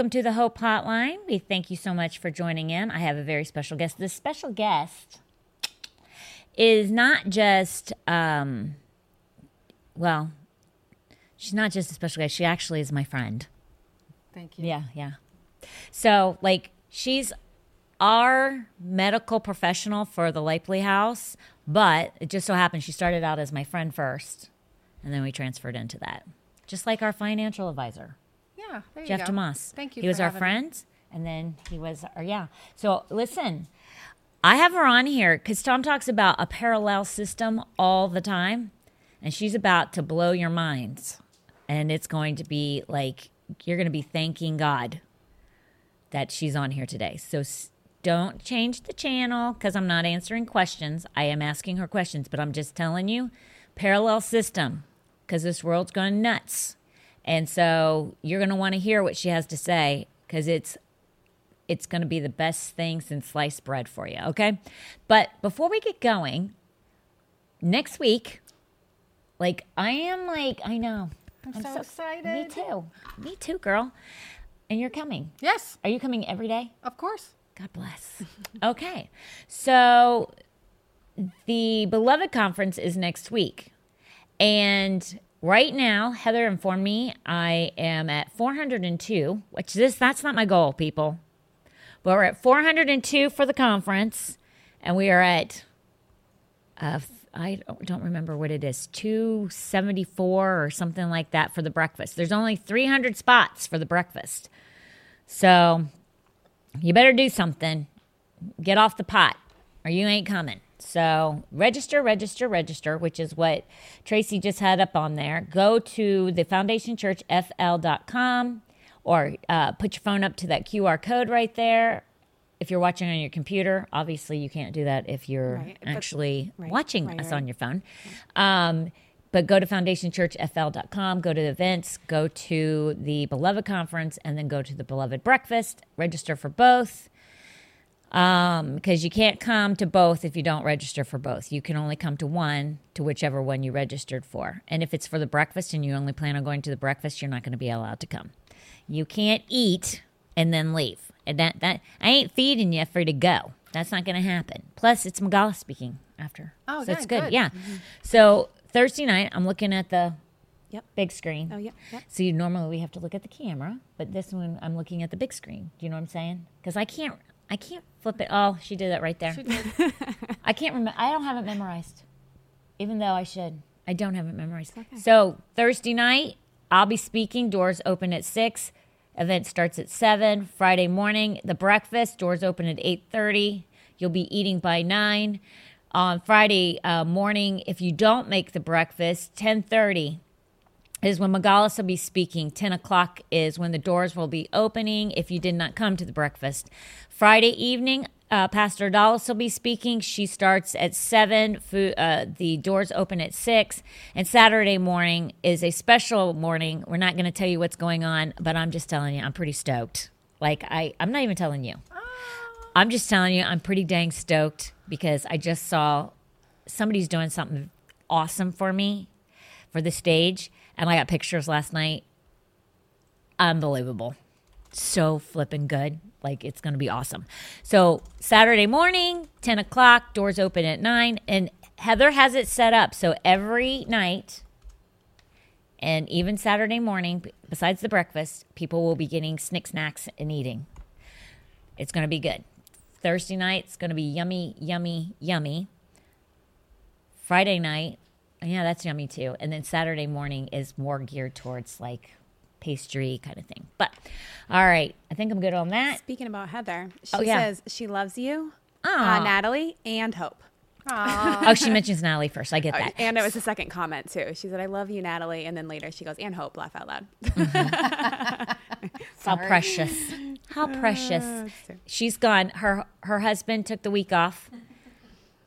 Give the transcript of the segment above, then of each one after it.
Welcome to the Hope Hotline. We thank you so much for joining in. I have a very special guest. This special guest is not just, um, well, she's not just a special guest. She actually is my friend. Thank you. Yeah, yeah. So, like, she's our medical professional for the Lipley House, but it just so happens she started out as my friend first, and then we transferred into that. Just like our financial advisor, Yeah. Jeff. Tomas. Thank you. He was our having me. friend, and then he was, our, yeah. So, listen, I have her on here because Tom talks about a parallel system all the time, and she's about to blow your minds. And it's going to be like, you're going to be thanking God that she's on here today. So don't change the channel because I'm not answering questions. I am asking her questions, but I'm just telling you parallel system because this world's gone nuts. And so you're going to want to hear what she has to say because it's it's going to be the best thing since sliced bread for you, okay? But before we get going, next week, like I am like I know. I'm, so, excited. Me too. Me too, girl. And you're coming. Yes, Are you coming every day? of course. God bless. okay. So the Beloved Conference is next week. And right now, Heather informed me I am at 402, which this that's not my goal, people. But we're at 402 for the conference, and we are at uh, I don't remember what it is, 274 or something like that for the breakfast. There's only 300 spots for the breakfast. So you better do something. Get off the pot or you ain't coming. So register, register, register, which is what Tracy just had up on there. Go to the foundationchurchfl.com or uh, put your phone up to that QR code right there. If you're watching on your computer, obviously you can't do that if you're Right, actually right, watching right, us on your phone. Um, but go to foundationchurchfl.com, go to the events, go to the Beloved Conference, and then go to the Beloved Breakfast. Register for both because you can't come to both if you don't register for both. You can only come to one, to whichever one you registered for. And if it's for the breakfast and you only plan on going to the breakfast, you're not going to be allowed to come. You can't eat and then leave. And that, that I ain't feeding you for you to go. That's not going to happen. Plus, it's Magala speaking after. Oh, so it's good, good. good. Mm-hmm. Yeah. So Thursday night, I'm looking at the Yep. big screen. Oh, yep, yep. So you, normally we have to look at the camera, but this one I'm looking at the big screen. Do you know what I'm saying? Because I can't, I can't flip it. Oh, she did that right there. She did. I can't remember. I don't have it memorized, even though I should. I don't have it memorized. okay. So Thursday night, I'll be speaking. Doors open at six. Event starts at seven. Friday morning, the breakfast. Doors open at eight thirty. You'll be eating by nine. On Friday uh, morning, if you don't make the breakfast, ten thirty is when Magalis will be speaking. 10 o'clock is when the doors will be opening if you did not come to the breakfast. Friday evening, uh, Pastor Dallas will be speaking. She starts at 7. Food, uh, the doors open at 6. And Saturday morning is a special morning. We're not going to tell you what's going on, but I'm just telling you, I'm pretty stoked. Like, I, I'm not even telling you. I'm just telling you, I'm pretty dang stoked because I just saw somebody's doing something awesome for me for the stage. And I got pictures last night. Unbelievable. So flipping good. Like it's going to be awesome. So Saturday morning, 10 o'clock, doors open at 9. And Heather has it set up. So every night and even Saturday morning, besides the breakfast, people will be getting snick snacks and eating. It's going to be good. Thursday night, it's going to be yummy, yummy, yummy. Friday night, yeah, that's yummy too. And then Saturday morning is more geared towards like pastry kind of thing. But all right, I think I'm good on that. Speaking about Heather, she Oh, yeah. says she loves you, uh, Natalie, and Hope. Oh, she mentions Natalie first. I get that. And it was the second comment too. She said, "I love you, Natalie," and then later she goes, "And Hope." Laugh out loud. How precious. How precious. She's gone. Her her husband took the week off.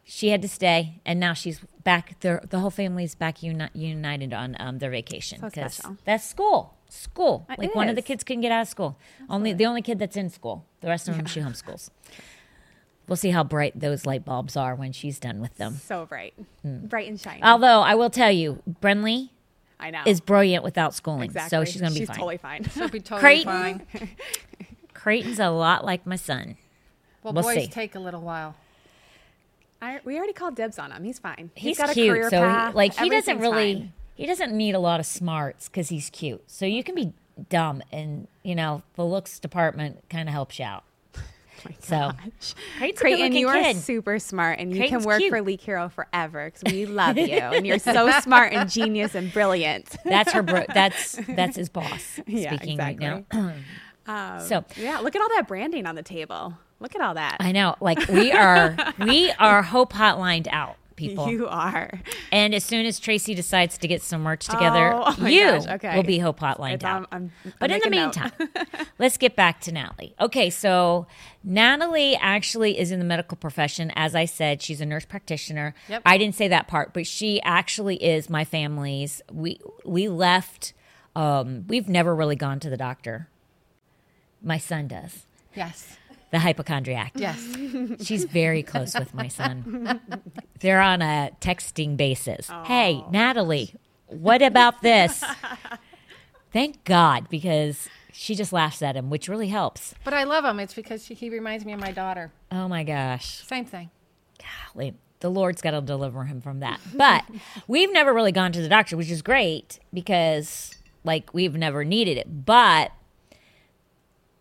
She had to stay, and now she's back. The the whole family's back uni- united on um, their vacation So that's school. School. It like one of the kids couldn't get out of school. Only the only kid that's in school. The rest of them she homeschools. We'll see how bright those light bulbs are when she's done with them. so bright, Hmm. bright and shiny. Although I will tell you, Brenly, I know. is brilliant without schooling, exactly. so she's gonna be she's fine. totally fine. She'll be totally Creighton? fine. Creighton's a lot like my son. Well, We'll boys see. take a little while. I, we already called dibs on him. He's fine. He's, got a cute, career so he, path. like he doesn't really fine. he doesn't need a lot of smarts because he's cute. So you can be dumb, and you know the looks department kind of helps you out. So Creighton's a Creighton, you are kid. super smart, and you Creighton's can work cute. for Leak Hero forever because we love you, and you're so smart and genius and brilliant. That's her. Bro- that's that's his boss Yeah, speaking right now. Um, So- yeah, look at all that branding on the table. Look at all that. I know, like we are we are hope hotlined out, people. You are. and as soon as Tracy decides to get some merch together, Oh, oh you gosh, okay. will be hope hotlined It's out. I'm- I'm but in the meantime, let's get back to Natalie. Okay, so Natalie actually is in the medical profession. As I said, she's a nurse practitioner. Yep. I didn't say that part, but she actually is my family's. We we left. Um, we've never really gone to the doctor. My son does. Yes. The hypochondriac. Yes. She's very close with my son. They're on a texting basis. Hey, Natalie, what about this? Thank God, because she just laughs at him, which really helps. But I love him. It's because she, he reminds me of my daughter. Oh my gosh. Same thing. Golly, The Lord's got to deliver him from that. But we've never really gone to the doctor, which is great because, like, we've never needed it. But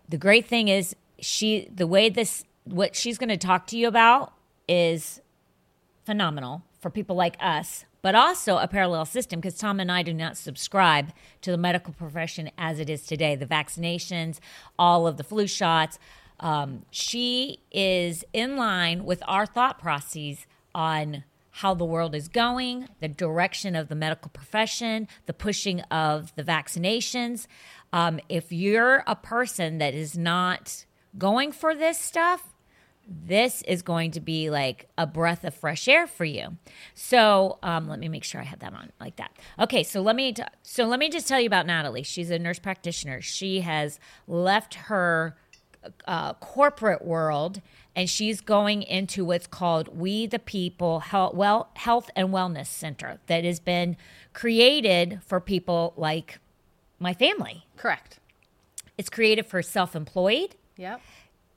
the great thing is, she, the way this, what she's going to talk to you about is phenomenal for people like us, but also a parallel system because Tom and I do not subscribe to the medical profession as it is today. The vaccinations, all of the flu shots. Um, she is in line with our thought processes on how the world is going, the direction of the medical profession, the pushing of the vaccinations. Um, if you're a person that is not going for this stuff, this is going to be like a breath of fresh air for you. So um, let me make sure I have that on like that. Okay, so let me t- so let me just tell you about Natalie. She's a nurse practitioner. She has left her uh, corporate world and she's going into what's called We the People Health, well, Health and Wellness Center that has been created for people like my family. Correct. It's created for self-employed Yep.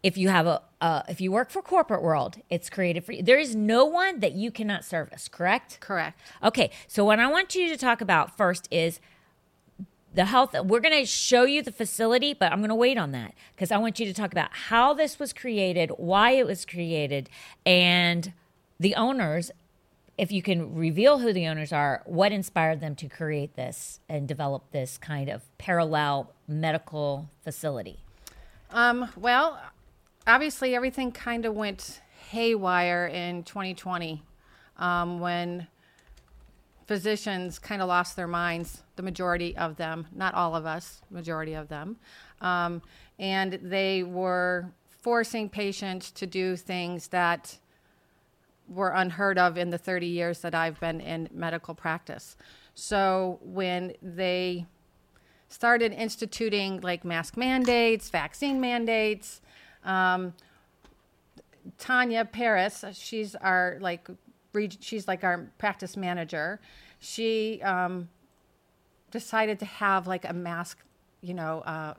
if you have a uh, if you work for corporate world it's created for you there is no one that you cannot service correct Correct. okay so what i want you to talk about first is the health we're going to show you the facility but i'm going to wait on that because i want you to talk about how this was created why it was created and the owners if you can reveal who the owners are what inspired them to create this and develop this kind of parallel medical facility Um, well, obviously, everything kind of went haywire in 2020 um, when physicians kind of lost their minds, the majority of them, not all of us, majority of them. Um, and they were forcing patients to do things that were unheard of in the 30 years that I've been in medical practice. So when they started instituting like mask mandates, vaccine mandates. Um, Tanya Paris, she's our like, reg- she's like our practice manager. She um, decided to have like a mask, you know, uh,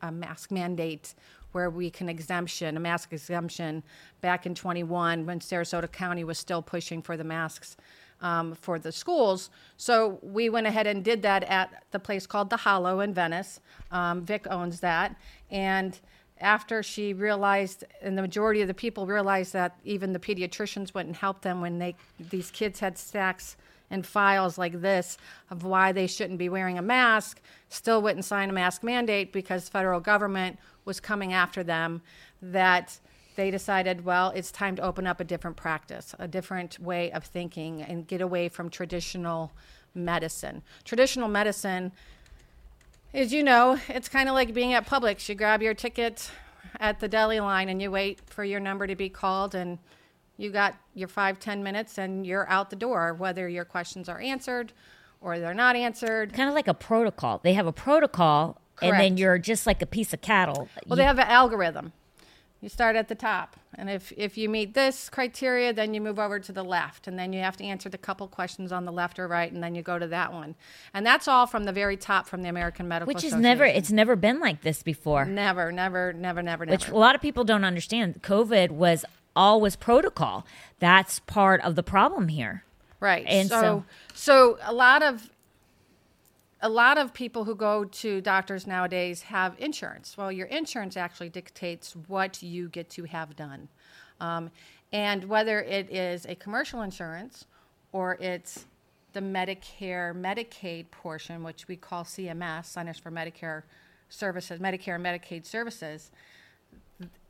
a mask mandate where we can exemption, a mask exemption back in 21 when Sarasota County was still pushing for the masks um, for the schools. So we went ahead and did that at the place called The Hollow in Venice. Um, Vic owns that. And after she realized, and the majority of the people realized that even the pediatricians wouldn't help them when they these kids had stacks and files like this of why they shouldn't be wearing a mask, still wouldn't sign a mask mandate because federal government was coming after them. That they decided, well, it's time to open up a different practice, a different way of thinking, and get away from traditional medicine. Traditional medicine is, you know, it's kind of like being at Publix. You grab your ticket at the deli line and you wait for your number to be called, and you got your five, ten minutes, and you're out the door, whether your questions are answered or they're not answered. kind of like a protocol. They have a protocol, and then you're just like a piece of cattle. Well, You- they have an algorithm. You start at the top. And if, if you meet this criteria, then you move over to the left. And then you have to answer the couple questions on the left or right, and then you go to that one. And that's all from the very top from the American Medical Which is never, it's never been like this before. Never, never, never, never, never. which never. a lot of people don't understand. COVID was always protocol. That's part of the problem here. Right. And so, so- so a lot of a lot of people who go to doctors nowadays have insurance. Well, your insurance actually dictates what you get to have done, um, and whether it is a commercial insurance or it's the Medicare Medicaid portion, which we call CMS, Centers for Medicare Services, Medicare and Medicaid Services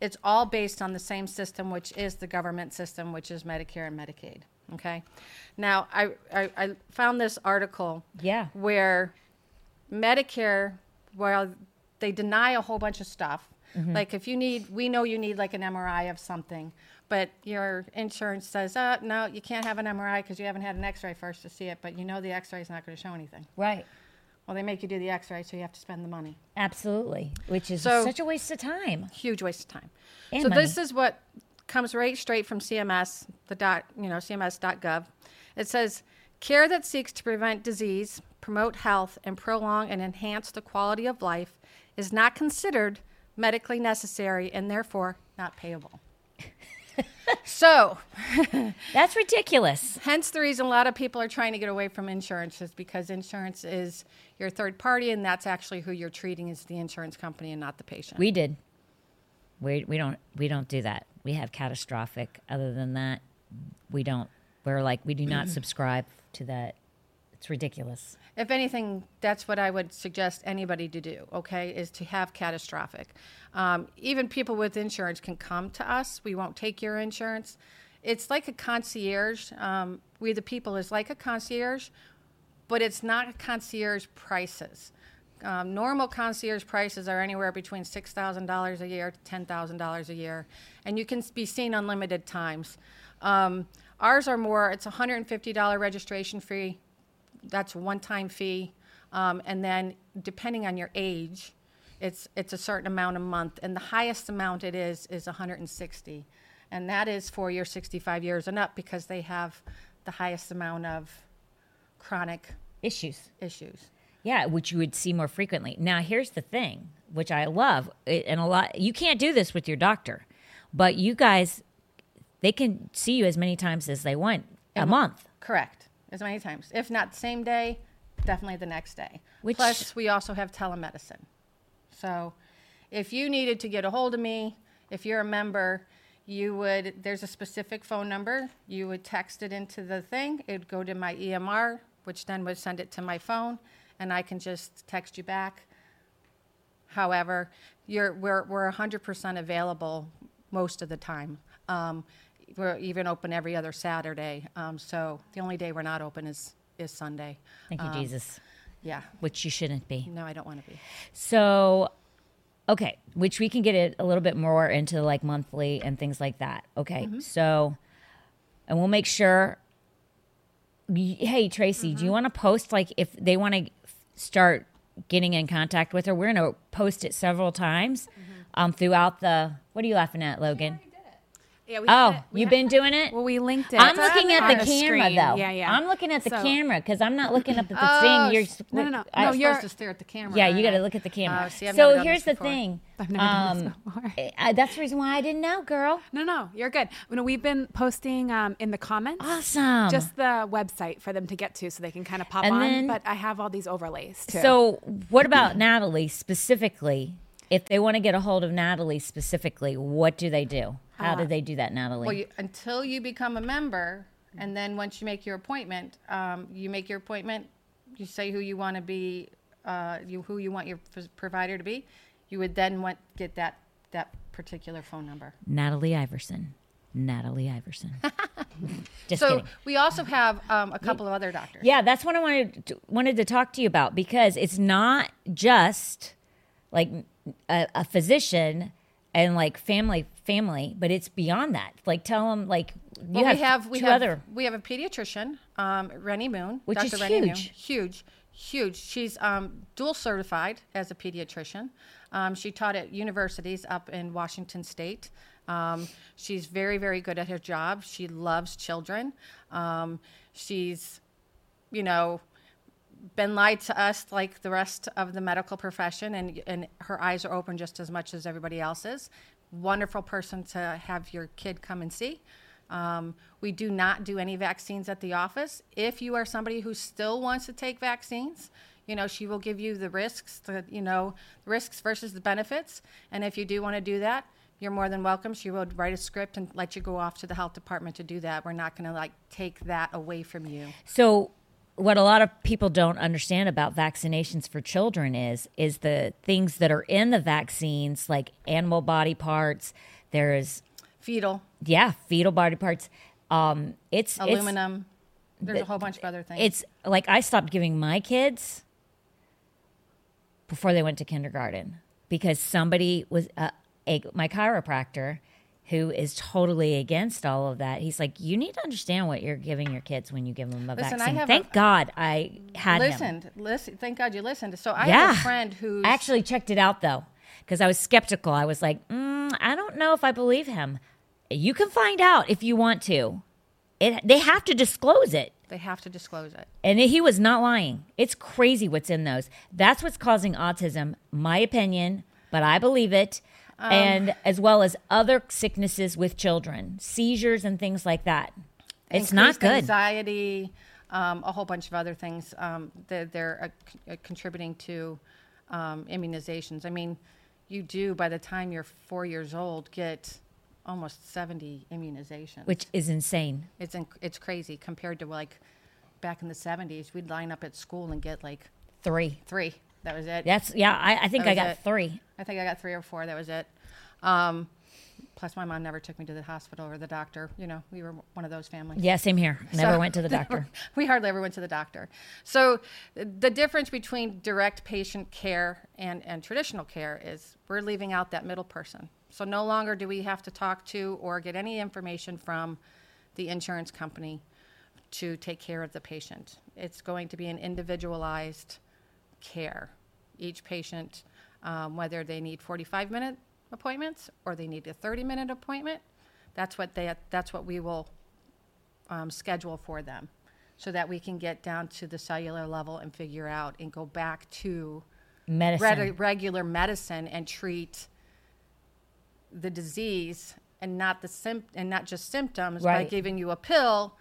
it's all based on the same system, which is the government system, which is Medicare and Medicaid. Okay. Now, I, I, I found this article Yeah. where Medicare, well, they deny a whole bunch of stuff. Like if you need, we know you need like an MRI of something, but your insurance says, uh, no, you can't have an MRI because you haven't had an X-ray first to see it, but you know the X-ray is not going to show anything. Right. Well, they make you do the X-ray, so you have to spend the money. Absolutely. Which is So- such a waste of time. huge waste of time. And so money. this is what comes right straight from CMS, the dot, you know, CMS.gov. It says care that seeks to prevent disease, promote health, and prolong and enhance the quality of life is not considered medically necessary and therefore not payable. so, That's ridiculous. hence the reason a lot of people are trying to get away from insurance is because insurance is your third party, and that's actually who you're treating is the insurance company and not the patient. We did. We we don't we don't do that. We have catastrophic. Other than that, we don't. We're like we do not subscribe to that. It's ridiculous. If anything, that's what I would suggest anybody to do, okay, is to have catastrophic. Um, even people with insurance can come to us. We won't take your insurance. It's like a concierge. Um, we, the people, is like a concierge, but it's not concierge prices. Um, normal concierge prices are anywhere between $6,000 a year to $10,000 a year, and you can be seen unlimited times. Um, ours are more, it's a $150 registration fee, that's one-time fee, um, and then depending on your age, it's it's a certain amount a month, and the highest amount it is is 160, and that is for your 65 years and up because they have the highest amount of chronic Issues. issues. Yeah, which you would see more frequently. Now, here's the thing, which I love, and a lot. You can't do this with your doctor, but you guys, they can see you as many times as they want a month. Correct, as many times, if not the same day, definitely the next day. Which- Plus, we also have telemedicine. So, if you needed to get a hold of me, if you're a member, you would. There's a specific phone number. You would text it into the thing. It would go to my EMR, which then would send it to my phone, and I can just text you back. However, you're, we're, we're 100% available most of the time. Um, we're even open every other Saturday. Um, so the only day we're not open is, is Sunday. Thank you, Um, Jesus. Yeah. Which you shouldn't be. No, I don't want to be. So, okay, which we can get it a little bit more into like monthly and things like that. Okay, so, and we'll make sure. Hey, Tracy, do you want to post like if they want to start getting in contact with her? We're going to post it several times um, throughout the. What are you laughing at, Logan? Yeah, we Oh, we you've been doing it. Well, we linked it. I'm on looking at the, camera screen. though. Yeah, yeah. I'm looking at the So- camera because I'm not looking up at the Oh, thing. You're s- no, no, no. I- No, I'm you're- supposed to stare at the camera. yeah, aren't you got to look at the camera. Oh, see, I've so never done here's the thing. I've never done this Um, before. uh, that's the reason why I didn't know, girl. No, no, you're good. You know, we've been posting um, in the comments. Awesome. Just the website for them to get to so they can kind of pop And on. then- but I have all these overlays too. so, what about Natalie specifically? If they want to get a hold of Natalie specifically, what do they do? How do they do that, Natalie? Well, you, until you become a member, and then once you make your appointment, um, you make your appointment. You say who you want to be, uh, you who you want your f- provider to be. You would then want get that that particular phone number. Natalie Iverson. Natalie Iverson. Just so kidding. we also have um, a couple of other doctors. Yeah, that's what I wanted to, wanted to talk to you about because it's not just like a, a physician and like family family, but it's beyond that. Like tell them like you Well, have, we have we two have other we have a pediatrician, um, Rennie Moon, Which Dr. is Rennie Moon, huge. huge, huge. She's um, dual certified as a pediatrician. Um, she taught at universities up in Washington State. Um, she's very, very good at her job. She loves children. Um, she's, you know, been lied to us like the rest of the medical profession, and, and her eyes are open just as much as everybody else's. Wonderful person to have your kid come and see. Um, we do not do any vaccines at the office. If you are somebody who still wants to take vaccines, you know, she will give you the risks, the, you know, risks versus the benefits. And if you do want to do that, you're more than welcome. She will write a script and let you go off to the health department to do that. We're not going to like take that away from you. So what a lot of people don't understand about vaccinations for children is is the things that are in the vaccines like animal body parts there's Fetal, yeah fetal body parts um it's it's- aluminum. There's a whole bunch of other things. it's like I stopped giving my kids before they went to kindergarten because somebody was uh, a, my chiropractor who is totally against all of that. He's like, you need to understand what you're giving your kids when you give them a Listen, vaccine. Thank a- God I had him. listened. Listen. Thank God you listened. So I Yeah. have a friend who actually checked it out though because I was skeptical. I was like, mm, I don't know if I believe him. You can find out if you want to. It, they have to disclose it. they have to disclose it. And he was not lying. It's crazy what's in those. That's what's causing autism, my opinion, but I believe it. Um, and as well as other sicknesses with children, seizures and things like that. It's not good. Anxiety, um, a whole bunch of other things. Um, they're they're uh, c- uh, contributing to um, immunizations. I mean, you do by the time you're four years old get almost 70 immunizations. Which is insane. it's inc- it's crazy compared to like back in the 70s. We'd line up at school and get like Three. three. That was it. That's, yeah, I, I think I got it. three. I think I got three or four. That was it. Um, plus, my mom never took me to the hospital or the doctor. You know, we were one of those families. Yeah, same here. Never So- went to the doctor. we hardly ever went to the doctor. So the difference between direct patient care and, and traditional care is we're leaving out that middle person. So no longer do we have to talk to or get any information from the insurance company to take care of the patient. It's going to be an individualized care. Each patient, um, whether they need 45 minute appointments or they need a 30 minute appointment, that's what they that's what we will um, schedule for them so that we can get down to the cellular level and figure out and go back to Medicine. reg- regular medicine and treat the disease and not the symp- and not just symptoms by giving you a pill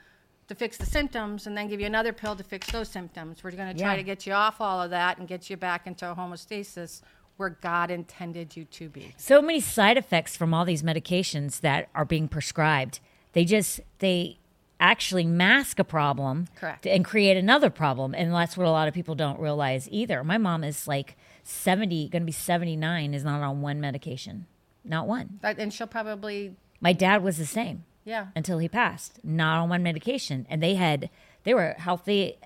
to fix the symptoms and then give you another pill to fix those symptoms. We're going to try Yeah. to get you off all of that and get you back into a homeostasis where God intended you to be. so many side effects from all these medications that are being prescribed. They just they actually mask a problem Correct. and create another problem and that's what a lot of people don't realize either. My mom is like 70, going to be 79 is not on one medication. Not one. And she'll probably, My dad was the same yeah. until he passed, not on one medication. And they had they were healthy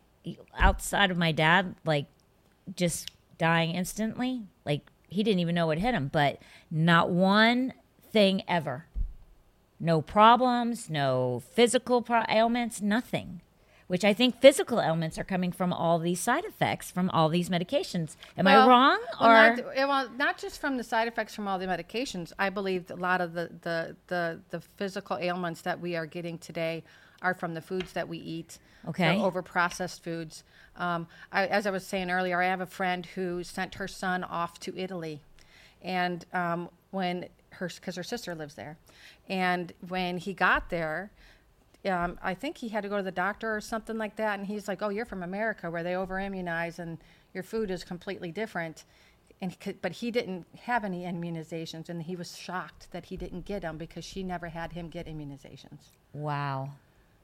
outside of my dad like just dying instantly. Like he didn't even know what hit him, but not one thing ever. No problems, no physical pro- ailments, nothing. Which I think physical ailments are coming from all these side effects from all these medications. Am I Well, wrong? Well, or not, eh, well, not just from the side effects from all the medications. I believe a lot of the, the, the, the physical ailments that we are getting today are from the foods that we eat. Okay. Over processed foods. Um, I, as I was saying earlier, I have a friend who sent her son off to Italy. And um, when her, because her sister lives there. And when he got there, um, I think he had to go to the doctor or something like that. And he's like, "Oh, you're from America, where they over immunize and your food is completely different." And he could, but he didn't have any immunizations, and he was shocked that he didn't get them because she never had him get immunizations. wow.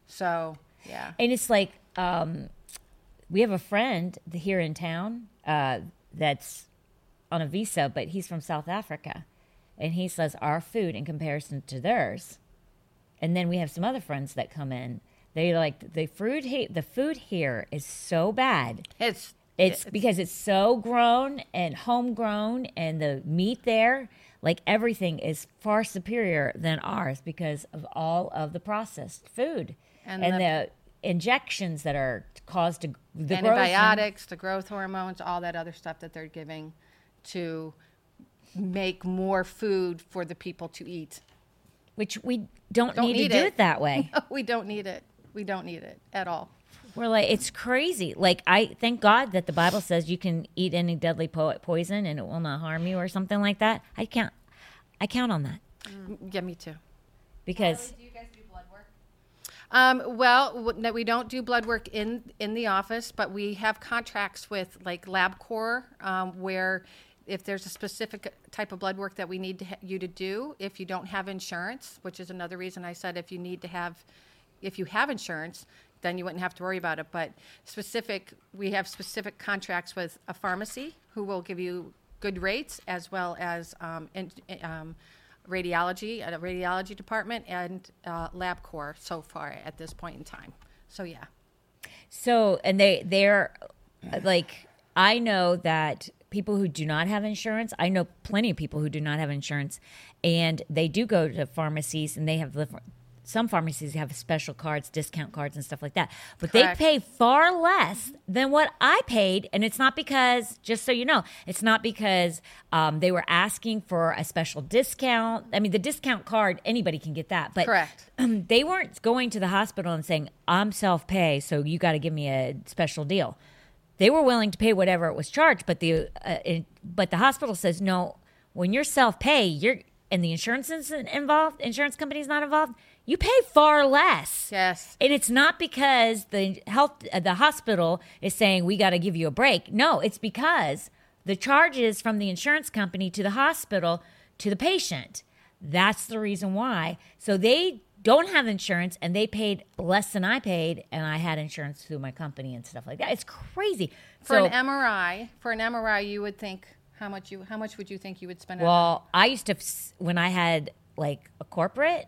So yeah, And it's like um, we have a friend here in town uh, that's on a visa, but he's from South Africa, and he says our food in comparison to theirs. And then we have some other friends that come in. They like the food. He- the food here is so bad. it's It's because it's so grown and homegrown, and the meat there, like everything, is far superior than ours because of all of the processed food And and, the- the, injections that are caused to the growth Antibiotics, the growth hormones, all that other stuff that they're giving to make more food for the people to eat. Which we don't, Don't need, need to do it. it that way. we don't need it. We don't need it at all. We're like, it's crazy. Like, I thank God that the Bible says you can eat any deadly po- poison and it will not harm you or something like that. I count, I count on that Yeah, me too. because Do you guys do blood work? Um, well, no, we don't do blood work in in the office, but we have contracts with like LabCorp, um, where if there's a specific type of blood work that we need to ha- you to do, if you don't have insurance, which is another reason I said if you need to have, if you have insurance, then you wouldn't have to worry about it. But specific, we have specific contracts with a pharmacy who will give you good rates as well as um, in, um, radiology, a radiology department, and uh, LabCorp so far at this point in time. So yeah, So, and they they're like I know that people who do not have insurance, I know plenty of people who do not have insurance and they do go to pharmacies and they have the some pharmacies have special cards, discount cards and stuff like that. But Correct. they pay far less than what I paid and it's not because just so you know, it's not because um, they were asking for a special discount. I mean, the discount card anybody can get that, but Correct. they weren't going to the hospital and saying, I'm self pay, so you got to give me a special deal. They were willing to pay whatever it was charged, but the uh, it, but the hospital says no. When you're self pay, you're and the insurance isn't involved, insurance company's not involved. You pay far less. yes, And it's not because the health uh, the hospital is saying we got to give you a break. No, it's because the charges from the insurance company to the hospital to the patient. That's the reason why. So they don't have insurance and they paid less than I paid and I had insurance through my company and stuff like that. It's crazy. for so, an MRI, for an MRI, you would think how much you how much would you think you would spend? on well, I used to when I had like a corporate,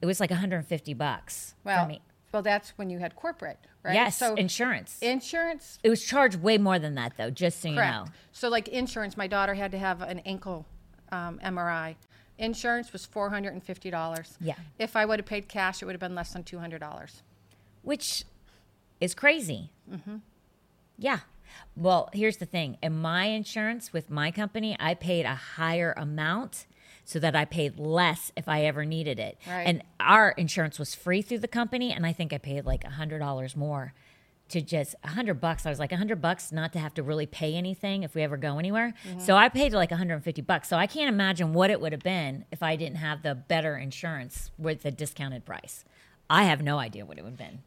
it was like 150 bucks well, for me. well, that's when you had corporate, right? Yes, so insurance. insurance, It was charged way more than that, though. Just so you correct. know. So like insurance, my daughter had to have an ankle um, MRI. Insurance was four hundred and fifty dollars. Yeah. If I would have paid cash, it would have been less than two hundred dollars. which is crazy. Mm-hmm. Yeah. Well, here's the thing. In my insurance with my company, I paid a higher amount so that I paid less if I ever needed it. Right. And our insurance was free through the company, and I think I paid like a hundred dollars more to just a hundred bucks. I was like a hundred bucks not to have to really pay anything if we ever go anywhere. Mm-hmm. So I paid like 150 bucks. So I can't imagine what it would have been if I didn't have the better insurance with the discounted price. I have no idea what it would have been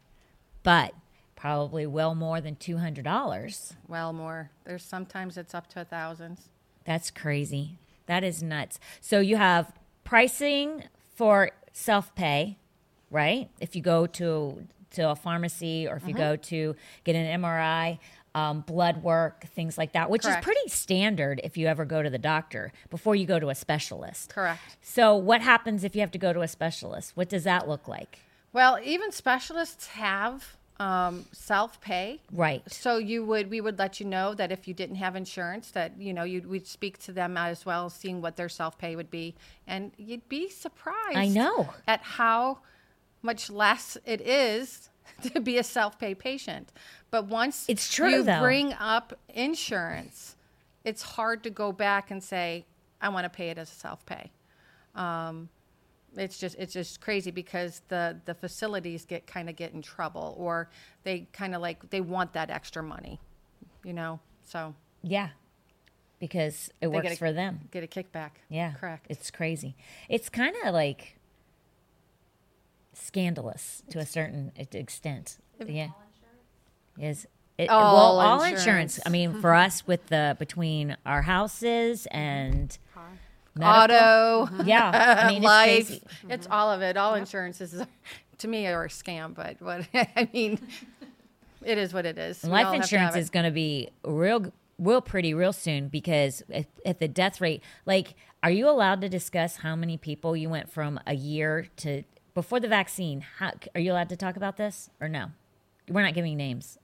but probably well more than $200. Well, more. There's sometimes it's up to a thousand. That's crazy. That is nuts. So you have pricing for self-pay, right? If you go to to a pharmacy or if Mm-hmm. you go to get an MRI, um, blood work, things like that, which Correct. is pretty standard if you ever go to the doctor before you go to a specialist. Correct. So what happens if you have to go to a specialist? What does that look like? Well, even specialists have um, self pay. Right. So you would we would let you know that if you didn't have insurance, that you know you we'd speak to them as well, seeing what their self pay would be, and you'd be surprised. I know. at how much less it is to be a self pay patient. But once It's true, you though. bring up insurance, it's hard to go back and say I want to pay it as a self pay. Um, it's just it's just crazy because the the facilities get kind of get in trouble or they kind of like they want that extra money you know so Yeah. Because it They works a- for them. get a kickback Yeah. correct It's crazy. It's kind of like scandalous to a certain extent. Yeah. Is it, All well, all insurance. insurance. I mean, for us, with the between our houses and medical- auto. Yeah, I mean, it's life. crazy. it's mm-hmm. all of it. All insurances to me are a scam but what i mean it is what it is. Life all have to insurance is going to be real, real pretty, real soon because at the death rate, like, are you allowed to discuss how many people you went from a year to before the vaccine? How, are you allowed to talk about this or no? We're not giving names.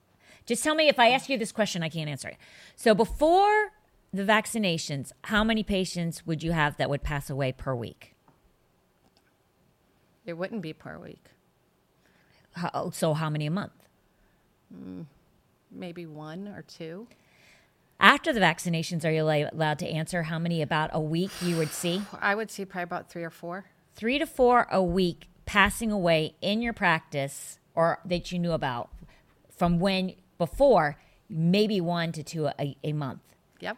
Just tell me if I ask you this question, I can't answer it. So before the vaccinations, how many patients would you have that would pass away per week? it wouldn't be per week How, so how many a month? Mm, maybe one or two. After the vaccinations, are you allowed to answer how many about a week you would see? I would see probably about three or four. Three to four a week passing away in your practice or that you knew about from when before, maybe one to two a, a month. Yep.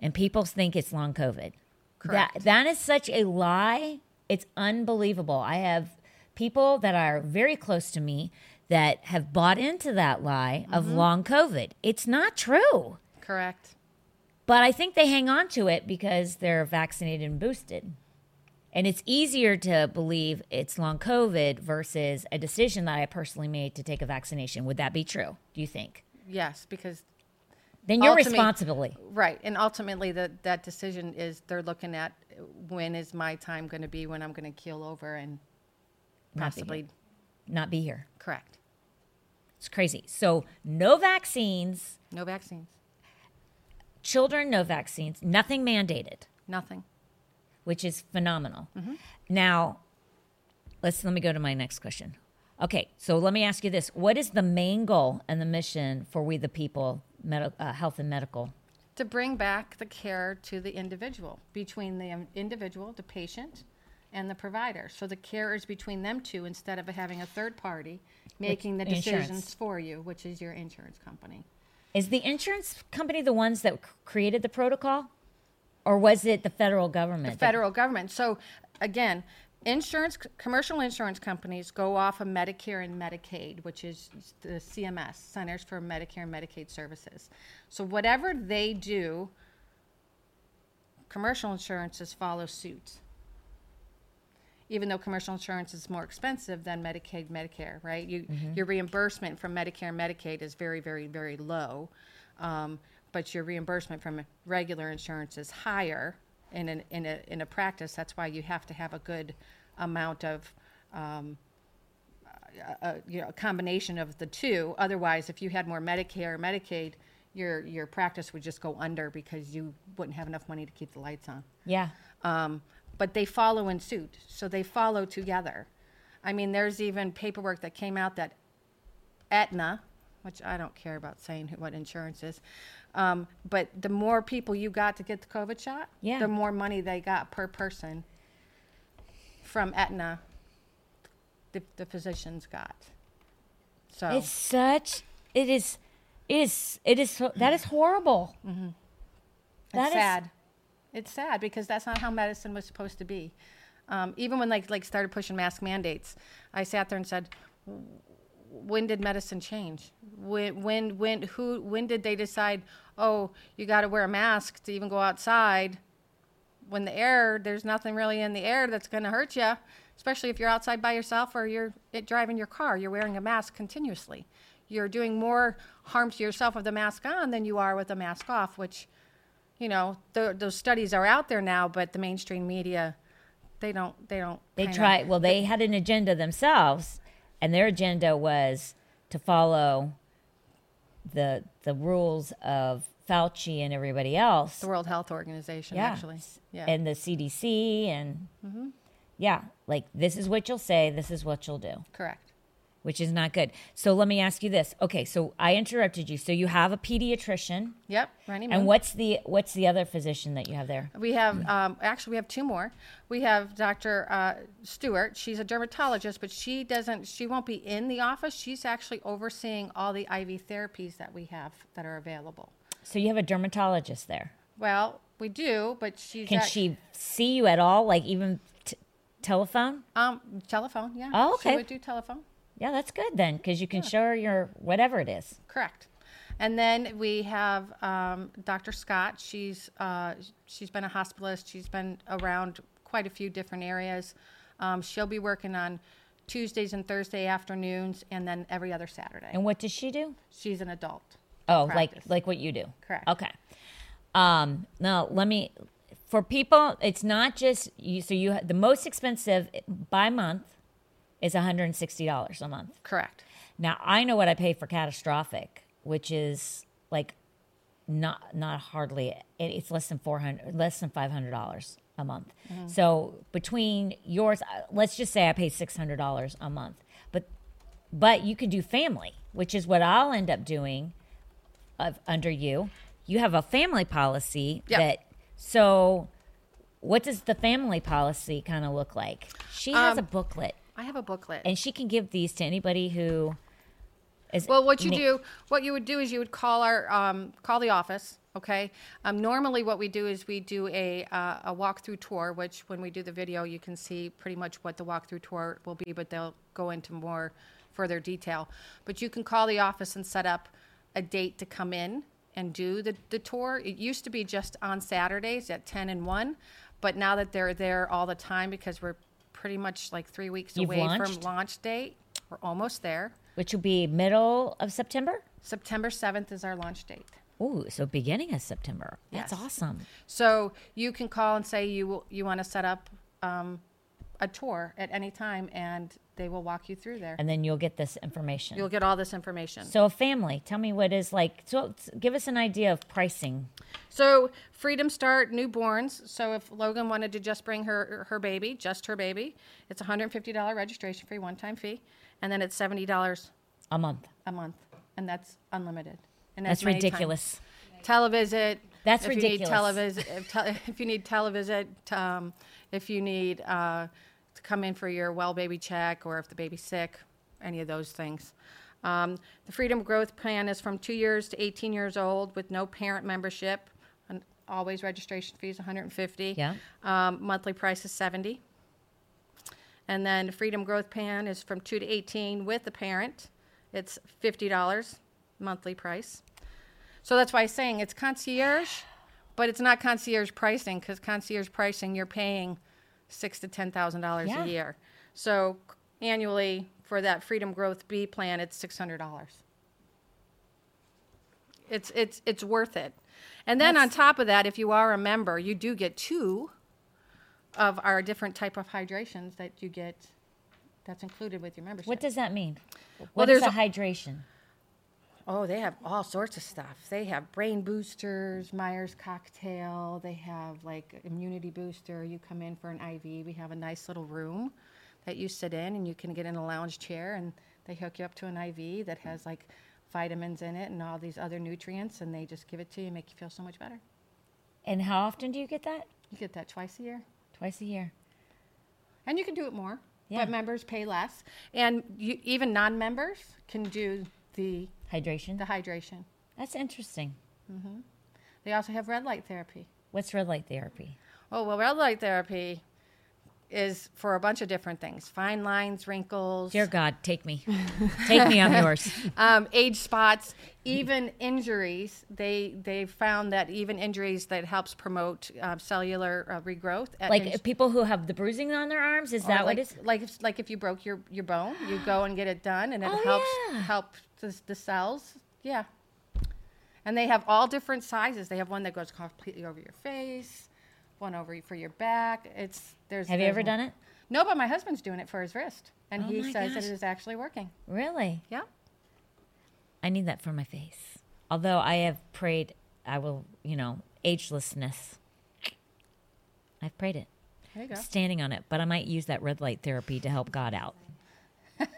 And people think it's long COVID. Correct. That, that is such a lie. It's unbelievable. I have people that are very close to me that have bought into that lie of Mm-hmm. long COVID. It's not true. Correct. But I think they hang on to it because they're vaccinated and boosted. And it's easier to believe it's long COVID versus a decision that I personally made to take a vaccination. Would that be true? Do you think? Yes, because Then your responsibility. right, and ultimately that that decision is they're looking at when is my time going to be when I'm going to keel over and Not be possibly Not be here. correct. It's crazy. So no vaccines, No vaccines. children no vaccines, nothing mandated, Nothing. Which is phenomenal. Mm-hmm. Now, let's let me go to my next question. Okay, so let me ask you this: What is the main goal and the mission for We the People, med- uh, Health and Medical? To bring back the care to the individual, between the individual, the patient, and the provider. So the care is between them two instead of having a third party making the insurance. decisions for you, which is your insurance company. Is the insurance company the ones that created the protocol, or was it the federal government? The federal government. So again, insurance commercial insurance companies go off of Medicare and Medicaid, which is the CMS, Centers for Medicare and Medicaid Services. So whatever they do, commercial insurances follow suit. Even though commercial insurance is more expensive than Medicaid, Medicare, right? You, Your reimbursement from Medicare and Medicaid is very, very, very low, um, but your reimbursement from regular insurance is higher in, an, in, a, in a practice. That's why you have to have a good amount of um, a, you know, a combination of the two. Otherwise, if you had more Medicare or Medicaid, your your practice would just go under because you wouldn't have enough money to keep the lights on. yeah, Um, but they follow in suit, so they follow together. I mean, there's even paperwork that came out that Aetna, which I don't care about saying who, what insurance is, um, but the more people you got to get the COVID shot, Yeah. the more money they got per person from Aetna. The, the physicians got. So it's such. it is, it is, it is, that is horrible. it's that is- sad. It's sad because that's not how medicine was supposed to be. Um, even when like like started pushing mask mandates, I sat there and said, "W- "When did medicine change? When when when who when did they decide? Oh, you got to wear a mask to even go outside. When the air, there's nothing really in the air that's going to hurt you, especially if you're outside by yourself or you're it, driving your car. You're wearing a mask continuously. You're doing more harm to yourself with the mask on than you are with the mask off, which." you know, tho- those studies are out there now, but the mainstream media, they don't, they don't. They try. Well, they had an agenda themselves, and their agenda was to follow the the rules of Fauci and everybody else. The World Health Organization, yeah, actually. Yeah. and the CDC, and Mm-hmm. yeah, like this is what you'll say, this is what you'll do, Correct. Which is not good. So let me ask you this. Okay, so I interrupted you. So you have a pediatrician, Yep. Randy and what's the what's the other physician that you have there? We have, um, actually, we have two more. We have Dr. Uh, Stewart. She's a dermatologist, but she doesn't, she won't be in the office. She's actually overseeing all the IV therapies that we have that are available. So you have a dermatologist there. Well, we do, but she's. Can act- she see you at all? Like even t- telephone? Um, telephone, yeah. Oh, okay. She would do telephone. Yeah, that's good then, because you can show her your whatever it is. Correct. And then we have um, Dr. Scott. She's uh, she's been a hospitalist. She's been around quite a few different areas. Um, she'll be working on Tuesdays and Thursday afternoons, and then every other Saturday. And what does she do? She's an adult. Oh, Practice. like like what you do. Correct. Okay. Um, now let me for people. It's not just you. So you the most expensive by month is one hundred and sixty dollars a month. Correct. Now I know what I pay for catastrophic, which is like not not hardly. It, it's less than four hundred, less than five hundred dollars a month. So between yours, uh, let's just say I pay six hundred dollars a month, but but you can do family. which is what I'll end up doing of, under you, you have a family policy Yep. that so what does the family policy kind of look like? She has a Um, booklet I have a booklet. and she can give these to anybody who is Well, what you ne- do, what you would do is you would call our, um, call the office. Okay. Um, normally, what we do is we do a uh, a walkthrough tour, which when we do the video, you can see pretty much what the walkthrough tour will be, but they'll go into more further detail. But you can call the office and set up a date to come in and do the, the tour. It used to be just on Saturdays at 10 and 1, but now that they're there all the time because we're pretty much like three weeks You've away from launch date, we're almost there. which will be middle of September. September 7th is our launch date. Ooh, so beginning of September. That's Yes. awesome. So you can call and say you will- you want to set up um, a tour at any time, and they will walk you through there. And then you'll get this information. You'll get all this information. so a family, tell me what is like. So give us an idea of pricing. So Freedom Start newborns. So if Logan wanted to just bring her her baby, just her baby, it's hundred fifty dollar registration fee, one time fee, and then it's seventy dollars A month. a month, and that's unlimited. And That's many times- ridiculous. televisit. That's if ridiculous. You need televisit, if, te- if you need televisit, um, if you need uh, to come in for your well baby check, or if the baby's sick, any of those things. Um, the Freedom Growth Plan is from two years to 18 years old with no parent membership. And always registration fees 150. Yeah. Um, monthly price is 70. And then the Freedom Growth Plan is from 2 to 18 with the parent. It's $50 monthly price. So that's why I'm saying it's concierge, but it's not concierge pricing because concierge pricing you're paying six to ten thousand dollars Yeah. a year. So annually for that Freedom Growth B plan, it's six hundred dollars. It's it's it's worth it. And then on top of that, if you are a member, you do get two of our different type of hydrations that you get. That's included with your membership. What does that mean? Well, What is there's a- hydration? Oh, they have all sorts of stuff. They have brain boosters, Myers cocktail. They have like immunity booster. You come in for an IV. We have a nice little room that you sit in, and you can get in a lounge chair, and they hook you up to an IV that has like vitamins in it and all these other nutrients, and they just give it to you, and make you feel so much better. And how often do you get that? You get that twice a year, Twice a year. and you can do it more. Yeah. But members pay less, and you, even non-members can do the Hydration. the hydration. That's interesting. They also have red light therapy. What's red light therapy? Oh, well, red light therapy is for a bunch of different things fine lines, wrinkles, Dear God, take me. take me, I'm yours. um, age spots, even injuries. They they found that even injuries that helps promote uh, cellular uh, regrowth. Like age- people who have the bruising on their arms, is or that like, what it is? Like if, like if you broke your, your bone, you go and get it done, and it Oh, helps yeah. help the, the cells. Yeah. And they have all different sizes. They have one that goes completely over your face, one over for your back. It's there's. Have you ever one- done it? No, but my husband's doing it for his wrist, and Oh he says gosh. that it is actually working. Really? Yeah. I need that for my face. Although I have prayed, I will, you know, agelessness. I've prayed it. There you go. Standing on it, but I might use that red light therapy to help God out.